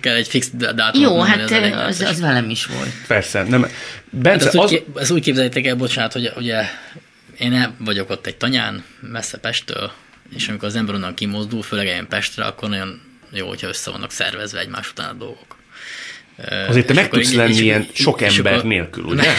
kell egy fix dátumot Jó, mondani, hát az az, az velem is volt. Persze, nem. Hát Bence, ezt, az... úgy, ezt úgy képzeljétek el, bocsánat, hogy ugye én vagyok ott egy tanyán, messze Pesttől, és amikor az ember onnan kimozdul, főleg ilyen Pestre, akkor nagyon jó, hogyha össze vannak szervezve egymás után a dolgok. Azért te meg tudsz lenni és- ilyen és- sok és ember akkor- [LAUGHS] nélkül, ugye? [LAUGHS]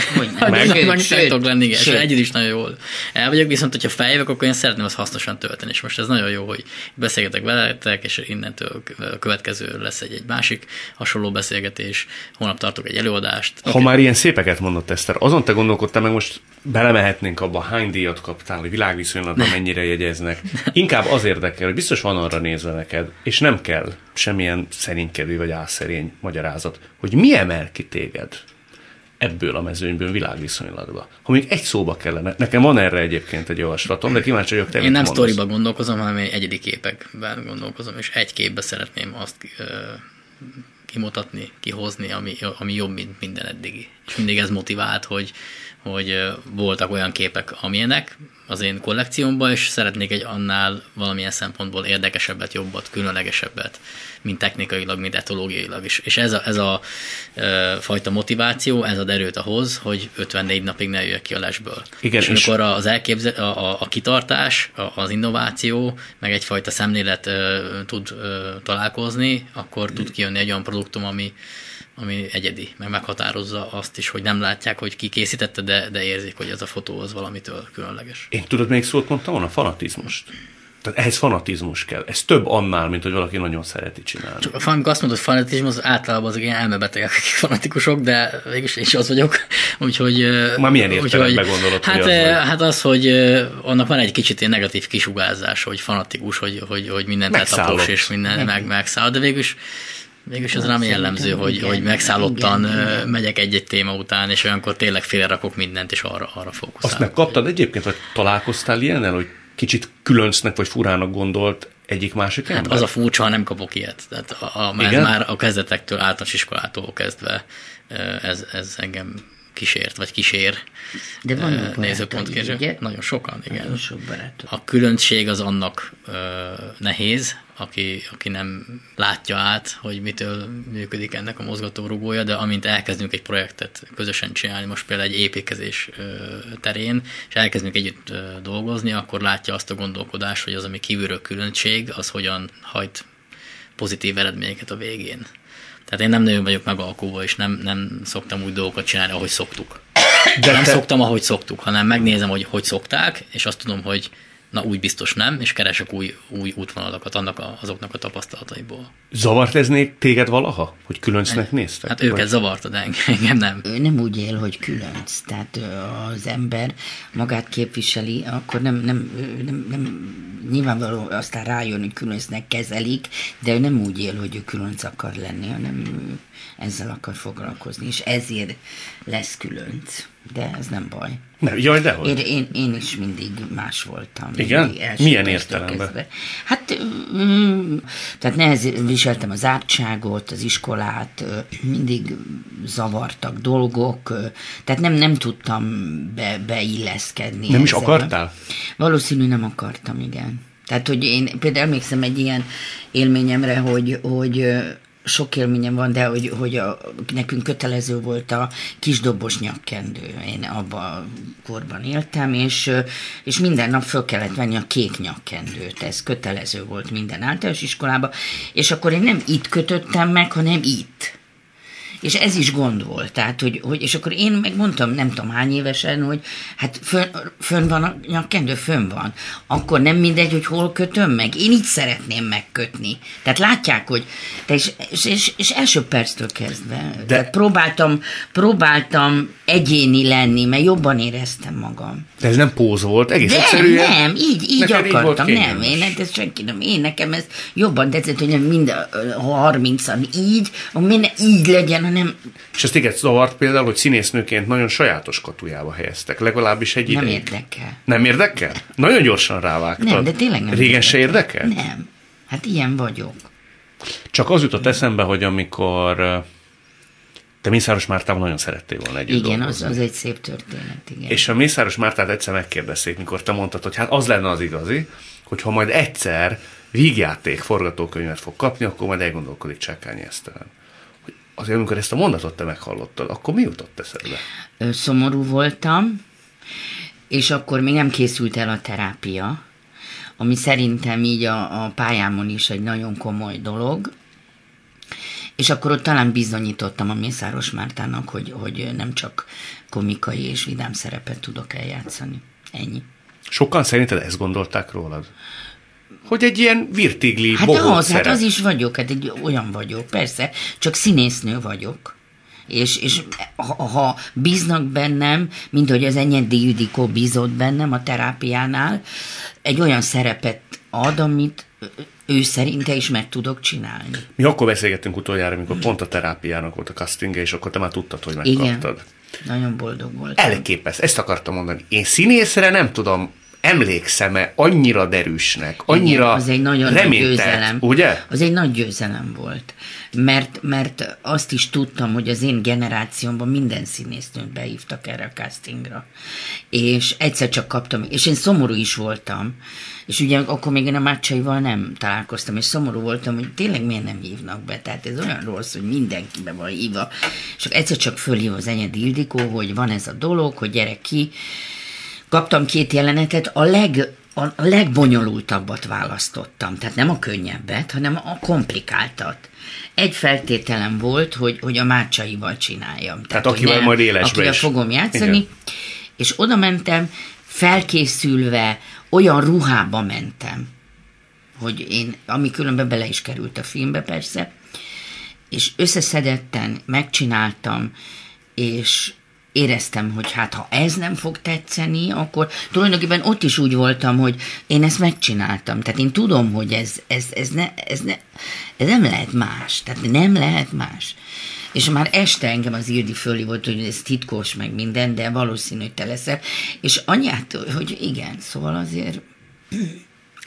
Meg, Sőt, meg, meg sőt, tudok lenni, igen, és sőt. együtt is nagyon jól el vagyok, viszont hogyha feljövök, akkor én szeretném azt hasznosan tölteni, és most ez nagyon jó, hogy beszélgetek veletek, és innentől a következő lesz egy, egy másik hasonló beszélgetés, holnap tartok egy előadást. Ha már ilyen szépeket mondott Eszter, azon te gondolkodtál meg most belemehetnénk abba, hány díjat kaptál, hogy világviszonylatban [LAUGHS] mennyire jegyeznek. Inkább az érdekel, hogy biztos van arra nézve neked, és nem kell semmilyen szerénykedő vagy álszerény magyarázat, hogy mi emel ki téged ebből a mezőnyből világviszonylatba. Ha még egy szóba kellene, nekem van erre egyébként egy javaslatom, de kíváncsi vagyok, te Én nem sztoriba gondolkozom, hanem egy egyedi képekben gondolkozom, és egy képbe szeretném azt ö, kimutatni, kihozni, ami, ami jobb, mint minden eddigi. És mindig ez motivált, hogy, hogy voltak olyan képek, amilyenek az én kollekciómban, és szeretnék egy annál valamilyen szempontból érdekesebbet, jobbat, különlegesebbet, mint technikailag, mint etológiailag is. És ez a, ez a e, fajta motiváció, ez ad erőt ahhoz, hogy 54 napig ne jöjjek ki a lesből. Igen, és, és amikor az elképzel, a, a, a kitartás, a, az innováció, meg egyfajta szemlélet e, tud e, találkozni, akkor tud kijönni egy olyan produktum, ami, ami egyedi, meg meghatározza azt is, hogy nem látják, hogy ki készítette, de, de érzik, hogy ez a fotó az valamitől különleges. Én tudod, még szót mondtam volna? Fanatizmust. Tehát ehhez fanatizmus kell. Ez több annál, mint hogy valaki nagyon szereti csinálni. Csak amikor azt mondod, hogy fanatizmus, általában azok ilyen elmebetegek, akik fanatikusok, de végülis én is az vagyok. [LAUGHS] Úgyhogy... Már milyen értelemben gondolod, hát, hogy az vagy? Hát az, hogy annak van egy kicsit ilyen negatív kisugárzás, hogy fanatikus, hogy, hogy, hogy mindent eltapos és minden meg, megszáll, de végülis Mégis ez nem jellemző, hogy, igen, hogy megszállottan igen, megyek egy-egy téma után, és olyankor tényleg félrerakok mindent, és arra, arra fókuszálok. Azt megkaptad egyébként, vagy találkoztál ilyennel, hogy kicsit különcnek vagy furának gondolt egyik másik hát ember? az a furcsa, ha nem kapok ilyet. Tehát a, a, már, már a kezdetektől, általános iskolától kezdve ez, ez engem kísért, vagy kísér De van nézőpontként. Ugye? Nagyon sokan, igen. Nagyon sok barátok. A különbség az annak nehéz, aki, aki nem látja át, hogy mitől működik ennek a mozgatórugója, de amint elkezdünk egy projektet közösen csinálni, most például egy építkezés terén, és elkezdünk együtt dolgozni, akkor látja azt a gondolkodást, hogy az, ami kívülről különbség, az hogyan hajt pozitív eredményeket a végén. Tehát én nem nagyon vagyok megalkulva, és nem, nem szoktam úgy dolgokat csinálni, ahogy szoktuk. De nem te... szoktam, ahogy szoktuk, hanem megnézem, hogy hogy szokták, és azt tudom, hogy na úgy biztos nem, és keresek új, új útvonalakat annak a, azoknak a tapasztalataiból. Zavart ez téged valaha, hogy különcnek néztek? Hát őket vagy? zavarta, de [LAUGHS] engem nem. Ő nem úgy él, hogy különc. Tehát az ember magát képviseli, akkor nem, nem, nem, nem nyilvánvaló aztán rájön, hogy különcnek kezelik, de ő nem úgy él, hogy ő különc akar lenni, hanem ő ezzel akar foglalkozni, és ezért lesz különc. De ez nem baj. Nem, jaj, dehogy. Én, én, én is mindig más voltam. Igen? Milyen értelemben? Kezdve. Hát, mm, tehát nehez, viseltem az ártságot, az iskolát, mindig zavartak dolgok, tehát nem, nem tudtam be, beilleszkedni. Nem ezzel. is akartál? Valószínű nem akartam, igen. Tehát, hogy én például emlékszem egy ilyen élményemre, hogy, hogy sok élményem van, de hogy, hogy a, nekünk kötelező volt a kisdobos nyakkendő. Én abban a korban éltem, és, és minden nap föl kellett venni a kék nyakkendőt. Ez kötelező volt minden általános iskolában. És akkor én nem itt kötöttem meg, hanem itt. És ez is gond volt. Tehát, hogy, hogy, és akkor én megmondtam, nem tudom hány évesen, hogy hát fönn, fönn van a nyakkendő, fönn van. Akkor nem mindegy, hogy hol kötöm meg. Én így szeretném megkötni. Tehát látják, hogy te és, és, és, első perctől kezdve. De... Tehát próbáltam, próbáltam egyéni lenni, mert jobban éreztem magam. De ez nem póz volt, egész de egyszerűen. Nem, így, így akartam. Így nem, én ez senki nem. Én nekem ez jobban tetszett, hogy mind a 30-an így, minden így legyen, hanem... És ezt téged zavart például, hogy színésznőként nagyon sajátos katujába helyeztek, legalábbis egy Nem ideig. érdekel. Nem érdekel? Nagyon gyorsan rávágtad. Nem, de tényleg nem Régen érdekel. se érdekel? Nem. Hát ilyen vagyok. Csak az jutott eszembe, hogy amikor te Mészáros Mártával nagyon szerettél volna együtt Igen, az, az egy szép történet, igen. És a Mészáros Mártát egyszer megkérdezték, mikor te mondtad, hogy hát az lenne az igazi, hogy ha majd egyszer vígjáték forgatókönyvet fog kapni, akkor majd elgondolkodik Csákányi Esztelen. Azért, amikor ezt a mondatot te meghallottad, akkor mi jutott eszedbe? Szomorú voltam, és akkor még nem készült el a terápia, ami szerintem így a, a pályámon is egy nagyon komoly dolog, és akkor ott talán bizonyítottam a Mészáros Mártának, hogy, hogy nem csak komikai és vidám szerepet tudok eljátszani. Ennyi. Sokan szerinted ezt gondolták rólad? Hogy egy ilyen virtigli Hát az, hát az is vagyok, hát egy olyan vagyok, persze, csak színésznő vagyok. És, és ha, ha bíznak bennem, mint hogy az Enyedi Judikó bízott bennem a terápiánál, egy olyan szerepet ad, amit ő szerinte is meg tudok csinálni. Mi akkor beszélgettünk utoljára, amikor pont a terápiának volt a castingja, és akkor te már tudtad, hogy megkaptad. Igen. Nagyon boldog voltam. Elképesz, ezt akartam mondani. Én színészre nem tudom emlékszem-e annyira derűsnek, annyira Igen, az egy nagyon nagy reménytelt, győzelem. ugye? Az egy nagy győzelem volt. Mert, mert azt is tudtam, hogy az én generációmban minden színésznőt behívtak erre a castingra. És egyszer csak kaptam, és én szomorú is voltam. És ugye akkor még én a Mácsaival nem találkoztam, és szomorú voltam, hogy tényleg miért nem hívnak be. Tehát ez olyan rossz, hogy mindenki be van hívva. És egyszer csak fölhív az Enyed Ildikó, hogy van ez a dolog, hogy gyere ki. Kaptam két jelenetet, a leg a legbonyolultabbat választottam, tehát nem a könnyebbet, hanem a komplikáltat. Egy feltételem volt, hogy, hogy a mácsaival csináljam. Tehát akivel nem, majd élesbe akivel is. fogom játszani, Igen. és oda mentem, felkészülve, olyan ruhába mentem, hogy én, ami különben bele is került a filmbe persze, és összeszedetten megcsináltam, és éreztem, hogy hát ha ez nem fog tetszeni, akkor tulajdonképpen ott is úgy voltam, hogy én ezt megcsináltam. Tehát én tudom, hogy ez, ez, ez, ne, ez, ne, ez nem lehet más. Tehát nem lehet más. És már este engem az Ildi volt, hogy ez titkos, meg minden, de valószínű, hogy te leszel. És anyát, hogy igen, szóval azért...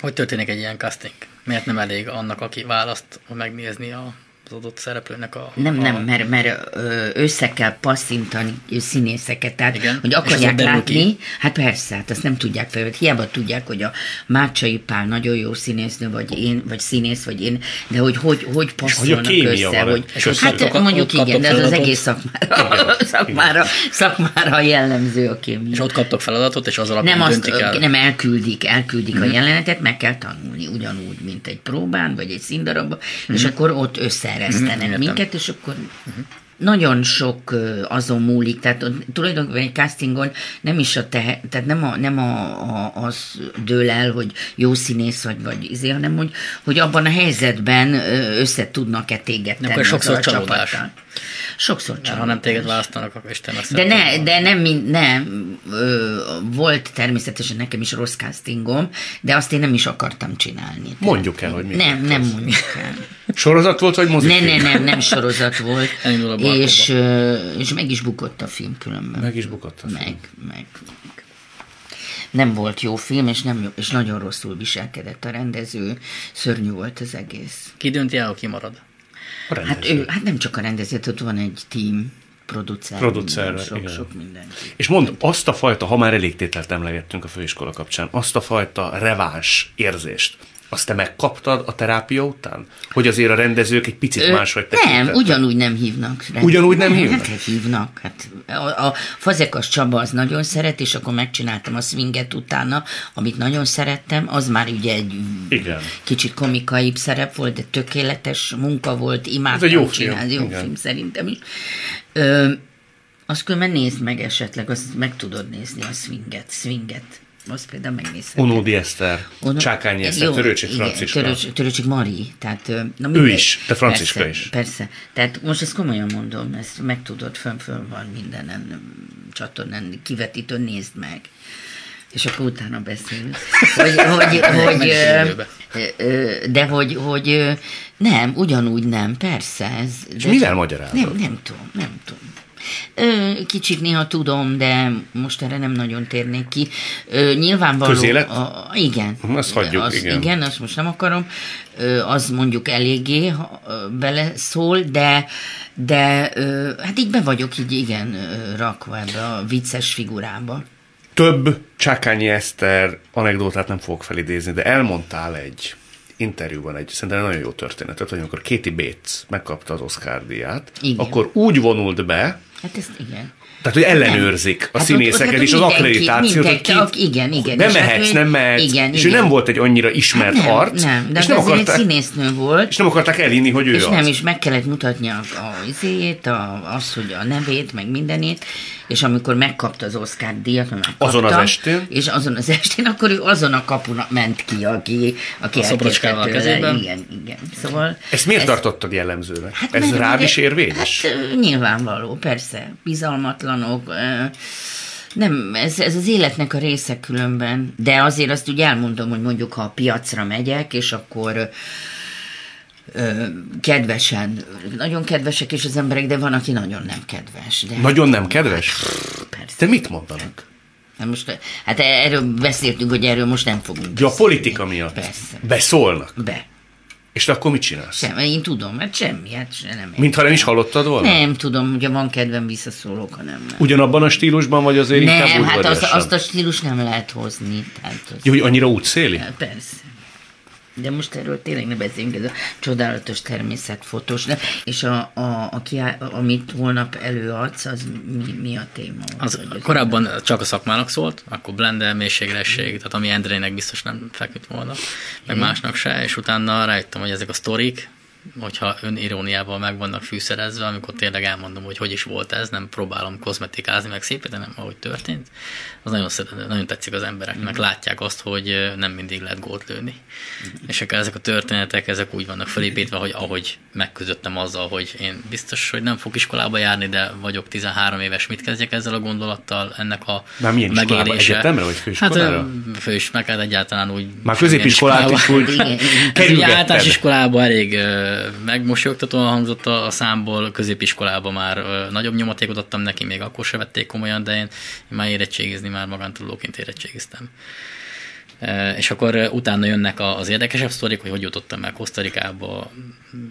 Hogy történik egy ilyen casting? Miért nem elég annak, aki választ megnézni a az adott szereplőnek a... Nem, a... nem, mert, mert össze kell passzintani színészeket, tehát Igen? hogy akarják látni, ki? hát persze, hát azt nem tudják fel, hiába tudják, hogy a Mácsai Pál nagyon jó színésznő, vagy én, vagy színész, vagy én, de hogy hogy, hogy passzolnak hogy össze, hogy, és hát ott, mondjuk ott igen, de ez az egész szakmára, szakmára, szakmára jellemző a kémia. És ott kaptok feladatot, és az alapján nem azt, el. Nem elküldik, elküldik mm-hmm. a mhm. jelenetet, meg kell tanulni, ugyanúgy, mint egy próbán, vagy egy színdarabban, mm-hmm. és akkor ott össze eresztenek mm-hmm, minket, és akkor mm-hmm. nagyon sok azon múlik, tehát tulajdonképpen egy castingon nem is a te, tehát nem, a, nem a, a, az dől el, hogy jó színész vagy, vagy izé, hanem hogy, hogy abban a helyzetben össze tudnak-e téged tenni. Akkor sokszor csalódás. Csapattal. Sokszor csak. Ha nem téged választanak, akkor Isten azt De, ne, de nem, nem ö, volt természetesen nekem is rossz castingom, de azt én nem is akartam csinálni. Mondjuk el, hogy mi Nem, nem mondjuk el. Sorozat volt, vagy mozifilm? Nem, nem, nem, nem sorozat volt. [LAUGHS] és, és meg is bukott a film különben. Meg is bukott a film. Meg, meg, meg. Nem volt jó film, és, nem jó, és nagyon rosszul viselkedett a rendező. Szörnyű volt az egész. Ki dönti el, ki marad? Hát, ő, hát nem csak a rendező, ott van egy team, producer, producer sok, igen. sok mindenki. És mond, azt a fajta, ha már elég tételt emlegettünk a főiskola kapcsán, azt a fajta reváns érzést, azt te megkaptad a terápia után? Hogy azért a rendezők egy picit Ö, máshogy tekintettek? Nem, ugyanúgy nem hívnak. Rendezők. Ugyanúgy nem, nem hívnak? Hát hívnak. Hát a, a Fazekas Csaba az nagyon szeret, és akkor megcsináltam a swinget utána, amit nagyon szerettem, az már ugye egy Igen. kicsit komikaibb szerep volt, de tökéletes munka volt, imádtam Ez egy jó csinálni, film. jó Igen. film szerintem is. Ö, azt különben nézd meg esetleg, azt meg tudod nézni a swinget, swinget azt például megnézhetem. Unódi Eszter, Uno... Csákányi Eszter, Törőcsik Franciska. Törőcs, Törőcsik Mari. Tehát, na ő is, te Franciska persze, is. Persze. Tehát most ezt komolyan mondom, ezt meg tudod, fönn, fönn van mindenen csatornán, kivetítő, nézd meg és akkor utána beszélünk. Hogy, [LAUGHS] hogy, hogy, de hogy, hogy nem, ugyanúgy nem, persze. Ez, és mivel magyarázod? Nem, nem tudom, nem tudom. Kicsit néha tudom, de most erre nem nagyon térnék ki. Nyilvánvaló... Közélet? A, igen. Azt hagyjuk, az, igen. Igen, azt most nem akarom. Az mondjuk eléggé bele szól, de, de hát így be vagyok így igen rakva ebbe a vicces figurába. Több Csákányi Eszter anekdótát nem fogok felidézni, de elmondtál egy interjúban egy szerintem nagyon jó történetet, hogy amikor Katie Bates megkapta az Oscar díját, igen. akkor úgy vonult be, Hát ezt igen. Tehát, hogy ellenőrzik a hát színészeket ott, és az akkreditációt, hogy ki, igen, igen. Nem mehetsz, hát, nem mehetsz. Igen, és igen. ő nem volt egy annyira ismert hát nem, arc. Nem, de és nem akarták, egy színésznő volt. És nem akarták elinni, hogy ő És az. nem, és meg kellett mutatnia a, a izéjét, a, az, hogy a nevét, meg mindenét, és amikor megkapta az Oscar díjat, megkapta, azon az estén? És azon az estén, akkor ő azon a kapun ment ki, aki, aki a szobrocskával a kezében. Igen, igen. Szóval Ezt miért ez, tartottad jellemzőnek? Hát ez rád is érvényes? Hát nyilvánvaló, persze. Bizalmatlanok, nem, ez, ez az életnek a része különben, de azért azt úgy elmondom, hogy mondjuk ha a piacra megyek, és akkor kedvesen, nagyon kedvesek is az emberek, de van, aki nagyon nem kedves. De nagyon nem kedves? Persze. Te mit mondanak? Hát most, hát erről beszéltünk, hogy erről most nem fogunk Ja, a politika miatt. Persze. Beszólnak. Be. És te akkor mit csinálsz? Sem, én tudom, hát semmi, hát se nem. Mintha nem is hallottad volna? Nem tudom, ugye van kedvem visszaszólok, hanem nem. Ugyanabban a stílusban, vagy azért inkább Nem, hát azt, udvariasan? azt a stílus nem lehet hozni. Tehát az, Jó, hogy annyira útszéli? Persze. De most erről tényleg ne beszéljünk, ez a csodálatos természetfotós. De, és a, a, a kiá, amit holnap előadsz, az mi, mi a téma? Az az- korábban csak a szakmának szólt, akkor blender, mélységresség, tehát ami Endrének biztos nem feküdt volna, meg másnak se, és utána rájöttem, hogy ezek a sztorik, hogyha öniróniával meg vannak fűszerezve, amikor tényleg elmondom, hogy hogy is volt ez, nem próbálom kozmetikázni meg szépen, hanem ahogy történt, az nagyon, szeret, nagyon tetszik az embereknek, látják azt, hogy nem mindig lehet gólt lőni. És akkor ezek a történetek, ezek úgy vannak felépítve, hogy ahogy megküzdöttem azzal, hogy én biztos, hogy nem fog iskolába járni, de vagyok 13 éves, mit kezdjek ezzel a gondolattal, ennek a Már milyen iskolába? megélése. Egyetemre vagy főiskolára? Hát főis, meg hát egyáltalán úgy. Már középiskolát is úgy [LAUGHS] kerülgetted. általános iskolában elég megmosolyogtatóan hangzott a, számból, középiskolában már nagyobb nyomatékot adtam neki, még akkor se vették komolyan, de én, én már érettségizni, már magántudóként érettségiztem. E, És akkor ö, utána jönnek az érdekesebb sztorik, hogy hogy jutottam el Kosztarikába,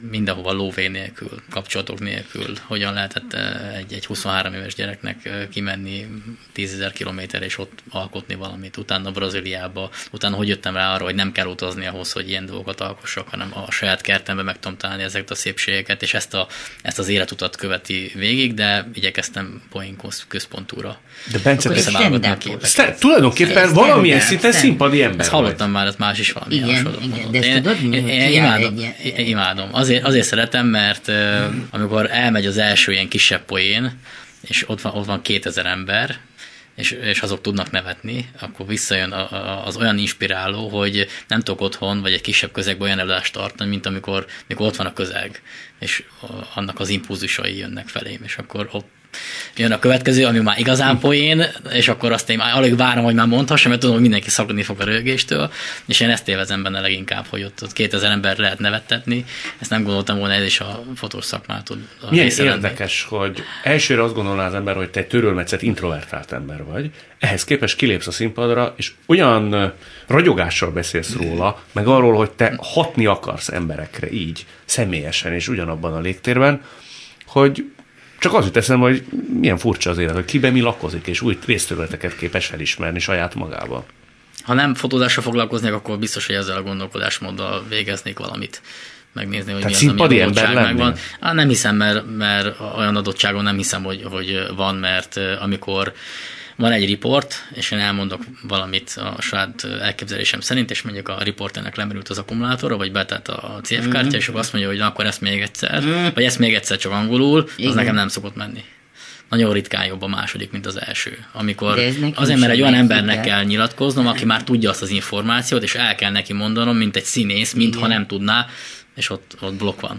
mindenhova lóvé nélkül, kapcsolatok nélkül, hogyan lehetett ö, egy, egy 23 éves gyereknek kimenni 10 ezer kilométerre és ott alkotni valamit, utána Brazíliába, utána hogy jöttem rá arra, hogy nem kell utazni ahhoz, hogy ilyen dolgokat alkossak, hanem a saját kertemben meg tudom találni ezeket a szépségeket, és ezt, a, ezt az életutat követi végig, de igyekeztem poén központúra. De Bence, te, tulajdonképpen valamilyen szinten stand-up. Színpadi ember Ezt vagy. hallottam már, ezt más is valami Igen, hasonlót igen, de ezt Én- tudod, mi- én, én, imádom, egy- én imádom. Azért, azért szeretem, mert ö, amikor elmegy az első ilyen kisebb poén, és ott van, ott van 2000 ember, és, és azok tudnak nevetni, akkor visszajön a, a, az olyan inspiráló, hogy nem tudok otthon, vagy egy kisebb közegben olyan előadást tartani, mint amikor, amikor ott van a közeg, és annak az impulzusai jönnek felém, és akkor ott jön a következő, ami már igazán poén, és akkor azt én már alig várom, hogy már mondhassam, mert tudom, hogy mindenki szakadni fog a rögéstől, és én ezt élvezem benne leginkább, hogy ott, ott 2000 ember lehet nevettetni. Ezt nem gondoltam volna, ez is a fotós szakmától. a Milyen része lenni. érdekes, hogy elsőre azt gondolná az ember, hogy te egy törölmetszett, introvertált ember vagy. Ehhez képest kilépsz a színpadra, és olyan ragyogással beszélsz róla, meg arról, hogy te hatni akarsz emberekre így, személyesen és ugyanabban a légtérben, hogy csak az jut eszembe, hogy milyen furcsa az élet, hogy kiben mi lakozik, és új részterületeket képes elismerni saját magába. Ha nem fotózással foglalkoznék, akkor biztos, hogy ezzel a gondolkodásmóddal végeznék valamit megnézni, hogy Tehát mi az, ami adottság megvan. Á, nem hiszem, mert, mert olyan adottságon nem hiszem, hogy, hogy van, mert eh, amikor van egy riport, és én elmondok valamit a saját elképzelésem szerint, és mondjuk a riporternek lemerült az akkumulátora, vagy betett a CF kártya, és akkor azt mondja, hogy na, akkor ezt még egyszer, vagy ezt még egyszer csak angolul, az Igen. nekem nem szokott menni. Nagyon ritkán jobb a második, mint az első. Amikor azért, mert egy olyan embernek de- kell nyilatkoznom, aki már tudja azt az információt, és el kell neki mondanom, mint egy színész, mintha nem tudná, és ott, ott blokk van.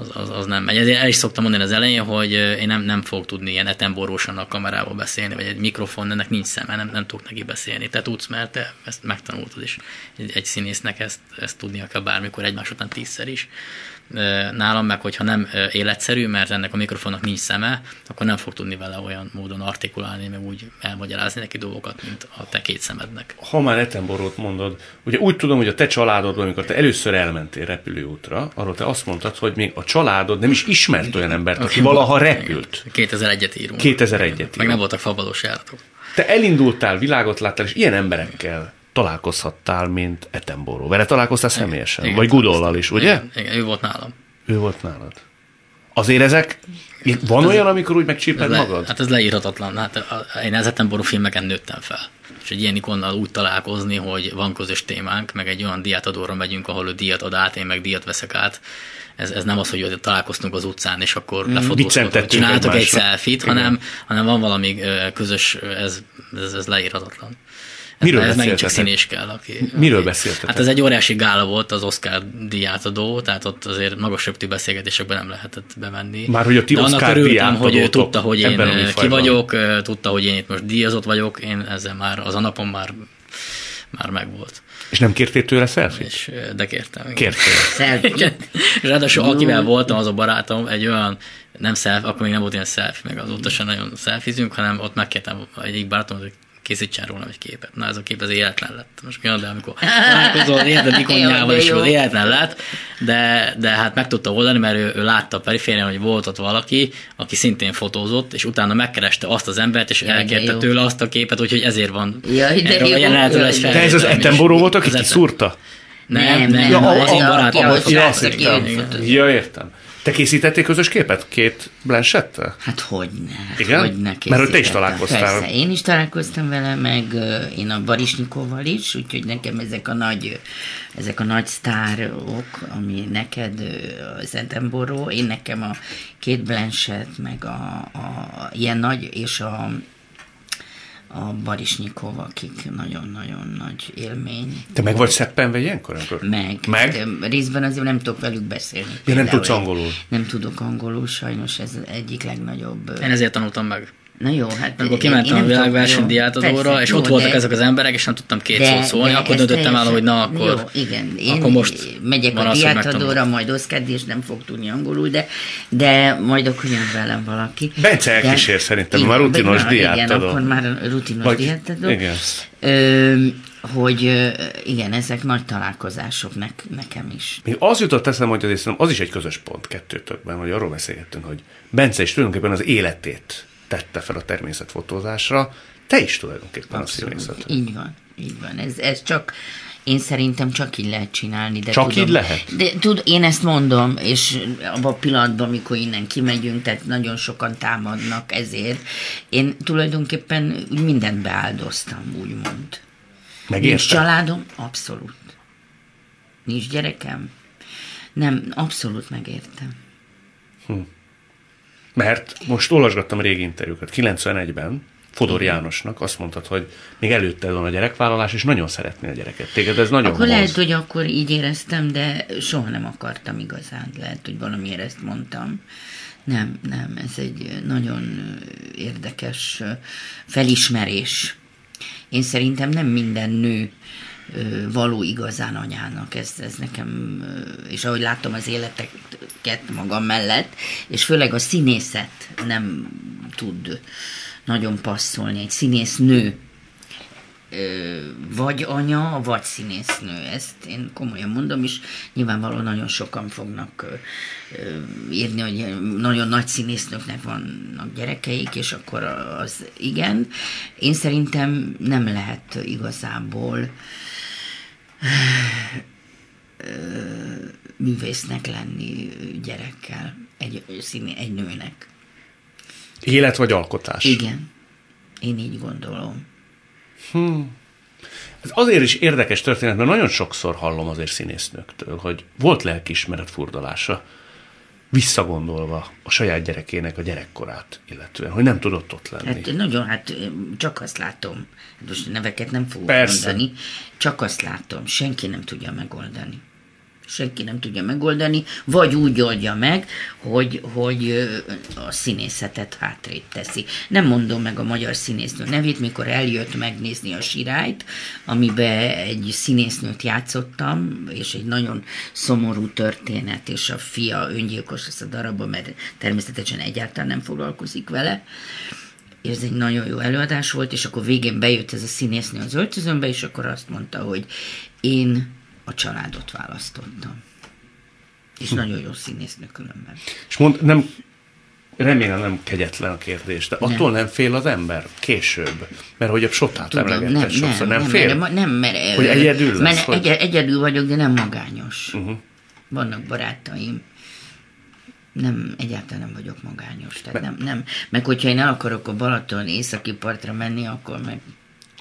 Az, az, az nem megy. Ezért el is szoktam mondani az elején, hogy én nem, nem fogok tudni ilyen etemborósan a kamerába beszélni, vagy egy mikrofon, ennek nincs szeme, nem, nem tudok neki beszélni. Te tudsz, mert te ezt megtanultad is. Egy, egy színésznek ezt, ezt tudnia kell bármikor, egymás után tízszer is. Nálam meg, hogyha nem életszerű, mert ennek a mikrofonnak nincs szeme, akkor nem fog tudni vele olyan módon artikulálni, meg úgy elmagyarázni neki dolgokat, mint a te két szemednek. Ha már Etenborót mondod, ugye úgy tudom, hogy a te családodban, amikor te először elmentél repülőútra, arról te azt mondtad, hogy még a családod nem is ismert olyan embert, aki valaha repült. 2001-et írunk. 2001-et Meg írunk. nem voltak fabados járatok. Te elindultál, világot láttál, és ilyen emberekkel találkozhattál, mint Etenboró. Vele találkoztál személyesen? Igen, Vagy Gudollal is, ugye? Igen, igen, ő volt nálam. Ő volt nálad. Azért ezek, van olyan, amikor úgy megcsíped Ez magad? hát ez leírhatatlan. Hát én ezetem ború filmeken nőttem fel. És egy ilyen ikonnal úgy találkozni, hogy van közös témánk, meg egy olyan diátadóra megyünk, ahol ő díjat ad át, én meg díjat veszek át. Ez, ez nem az, hogy találkoztunk az utcán, és akkor mm, lefotóztunk, csináltuk egy selfit, hanem, hanem van valami közös, ez, ez, ez leírhatatlan. Ez, Miről ez megint csak színés kell. Aki, Miről aki- beszéltetek? Hát ez egy óriási gála volt az Oscar díjátadó, tehát ott azért magas röptű beszélgetésekben nem lehetett bemenni. Már hogy a ti De annak Oscar örültem, hogy ő tudta, hogy én ki vagyok, tudta, hogy én itt most díjazott vagyok, én ezzel már, az a napon már, már megvolt. És nem kértél tőle selfie És, de kértem. igen. Kértél. Selfie. Ráadásul akivel voltam, az a barátom, egy olyan, nem selfie, akkor még nem volt ilyen selfie, meg azóta sem nagyon selfizünk, hanem ott megkértem egyik barátom, hogy készítsen róla egy képet. Na ez a kép az életlen lett. Most olyan, de amikor [LAUGHS] találkozol, érted, ikonjával is az életlen lett, de, de hát meg tudta oldani, mert ő, ő látta a periférián, hogy volt ott valaki, aki szintén fotózott, és utána megkereste azt az embert, és ja, elkérte tőle azt a képet, úgyhogy ezért van Jaj, de jó, jelenetre egy De ez az Etenboró volt, aki kiszúrta? Nem, nem, nem, ja, a, a, a, a, ja, ja, értem. Te készítettél közös képet két Blanchettel? Hát hogy ne. Igen? Hogy ne Mert hogy te is találkoztál. Persze, én is találkoztam vele, meg én a Barisnyikovval is, úgyhogy nekem ezek a nagy, ezek a nagy sztárok, ami neked uh, Zentemboró, én nekem a két Blanchett, meg a, a ilyen nagy, és a a Barisnyikov, akik nagyon-nagyon nagy élmény. Te meg vagy szeppenve ilyenkor? Akkor? Meg. meg? De részben azért nem tudok velük beszélni. Ja, nem tudsz angolul? Nem tudok angolul, sajnos ez egyik legnagyobb. Én ezért tanultam meg. Na jó, hát... Amikor kimentem a világverseny diátadóra, és jó, ott voltak de, ezek az emberek, és nem tudtam két szót szólni, akkor döntöttem el, hogy na, akkor, jó, igen, én akkor most megyek a diátadóra, majd oszkedni, és nem fog tudni angolul, de, de majd akkor jön velem valaki. Bence elkísér szerintem, már rutinos diátadó. Igen, akkor már rutinos Vagy, diátadó. Igen. Ö, hogy igen, ezek nagy találkozások ne, nekem is. Még az jutott eszembe, hogy az, az is egy közös pont kettőtökben, hogy arról beszélgettünk, hogy Bence is tulajdonképpen az életét tette fel a természetfotózásra, te is tulajdonképpen Abszolút. a színészet. Így van, így van. Ez, ez csak, én szerintem csak így lehet csinálni. De csak tudom, így lehet? De tud, én ezt mondom, és abban a pillanatban, amikor innen kimegyünk, tehát nagyon sokan támadnak ezért, én tulajdonképpen mindent beáldoztam, úgymond. Megérte? Nincs családom? Abszolút. Nincs gyerekem? Nem, abszolút megértem. Hm. Mert most olvasgattam régi interjúkat, 91-ben Fodor Jánosnak azt mondtad, hogy még előtte van a gyerekvállalás, és nagyon szeretné a gyereket. Téged ez nagyon Akkor lehet, hogy akkor így éreztem, de soha nem akartam igazán. Lehet, hogy valamiért ezt mondtam. Nem, nem, ez egy nagyon érdekes felismerés. Én szerintem nem minden nő való igazán anyának. Ez, ez nekem, és ahogy látom az életeket magam mellett, és főleg a színészet nem tud nagyon passzolni. Egy színész nő vagy anya, vagy színésznő. Ezt én komolyan mondom, és nyilvánvalóan nagyon sokan fognak írni, hogy nagyon nagy színésznőknek vannak gyerekeik, és akkor az igen. Én szerintem nem lehet igazából művésznek lenni gyerekkel, egy, színi, egy nőnek. Élet vagy alkotás? Igen. Én így gondolom. Hmm. Ez azért is érdekes történet, mert nagyon sokszor hallom azért színésznőktől, hogy volt lelkiismeret furdalása visszagondolva a saját gyerekének a gyerekkorát, illetően, hogy nem tudott ott lenni. Hát nagyon, hát csak azt látom, most neveket nem fogok Persze. mondani, csak azt látom, senki nem tudja megoldani senki nem tudja megoldani, vagy úgy oldja meg, hogy, hogy a színészetet hátrét teszi. Nem mondom meg a magyar színésznő nevét, mikor eljött megnézni a sirályt, amiben egy színésznőt játszottam, és egy nagyon szomorú történet, és a fia öngyilkos lesz a darabban, mert természetesen egyáltalán nem foglalkozik vele, ez egy nagyon jó előadás volt, és akkor végén bejött ez a színésznő az öltözőmbe, és akkor azt mondta, hogy én a családot választottam. És hm. nagyon jó színésznő különben. És mond, nem, remélem nem kegyetlen a kérdés, de nem. attól nem fél az ember később, mert hogy a sotát emlegetted nem, sokszor, nem, nem fél? Mert, nem, mert, hogy egyedül lesz? Mert hogy... egy, egyedül vagyok, de nem magányos. Uh-huh. Vannak barátaim, nem, egyáltalán nem vagyok magányos. Tehát nem, nem, meg hogyha én el akarok a Balaton északi partra menni, akkor meg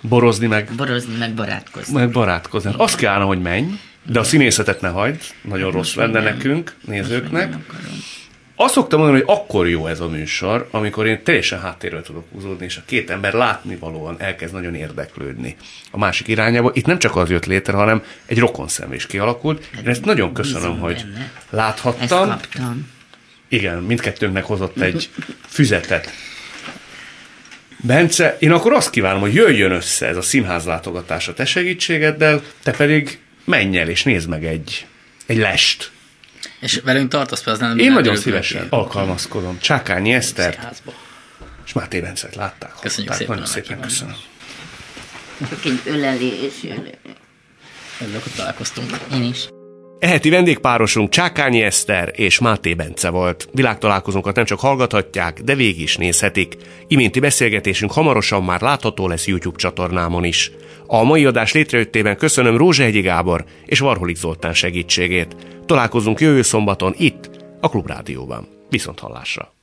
Borozni meg. Borozni meg barátkozni. Meg barátkozni. Azt kellene, hogy menj, de a színészetet ne hagyd, nagyon rossz lenne nekünk, nézőknek. Azt szoktam mondani, hogy akkor jó ez a műsor, amikor én teljesen háttérről tudok húzódni, és a két ember látnivalóan elkezd nagyon érdeklődni a másik irányába. Itt nem csak az jött létre, hanem egy rokonszem is kialakult. Én ezt nagyon köszönöm, hogy láthattam. Ezt kaptam. Igen, mindkettőnknek hozott egy füzetet Bence, én akkor azt kívánom, hogy jöjjön össze ez a színházlátogatás a te segítségeddel, te pedig menj el és nézd meg egy, egy lest. És velünk tartasz az nem? Én nagyon szívesen alkalmazkodom. Csákányi Eszter és Máté Bencet látták. Köszönjük szépen. Nagyon szépen köszönöm. Csak egy ölelés. Ezzel hogy találkoztunk. Én is. Eheti vendégpárosunk Csákányi Eszter és Máté Bence volt. Világtalálkozónkat nem csak hallgathatják, de végig is nézhetik. Iménti beszélgetésünk hamarosan már látható lesz YouTube csatornámon is. A mai adás létrejöttében köszönöm Rózsehegyi Gábor és Varholik Zoltán segítségét. Találkozunk jövő szombaton itt, a Klubrádióban. Viszont hallásra!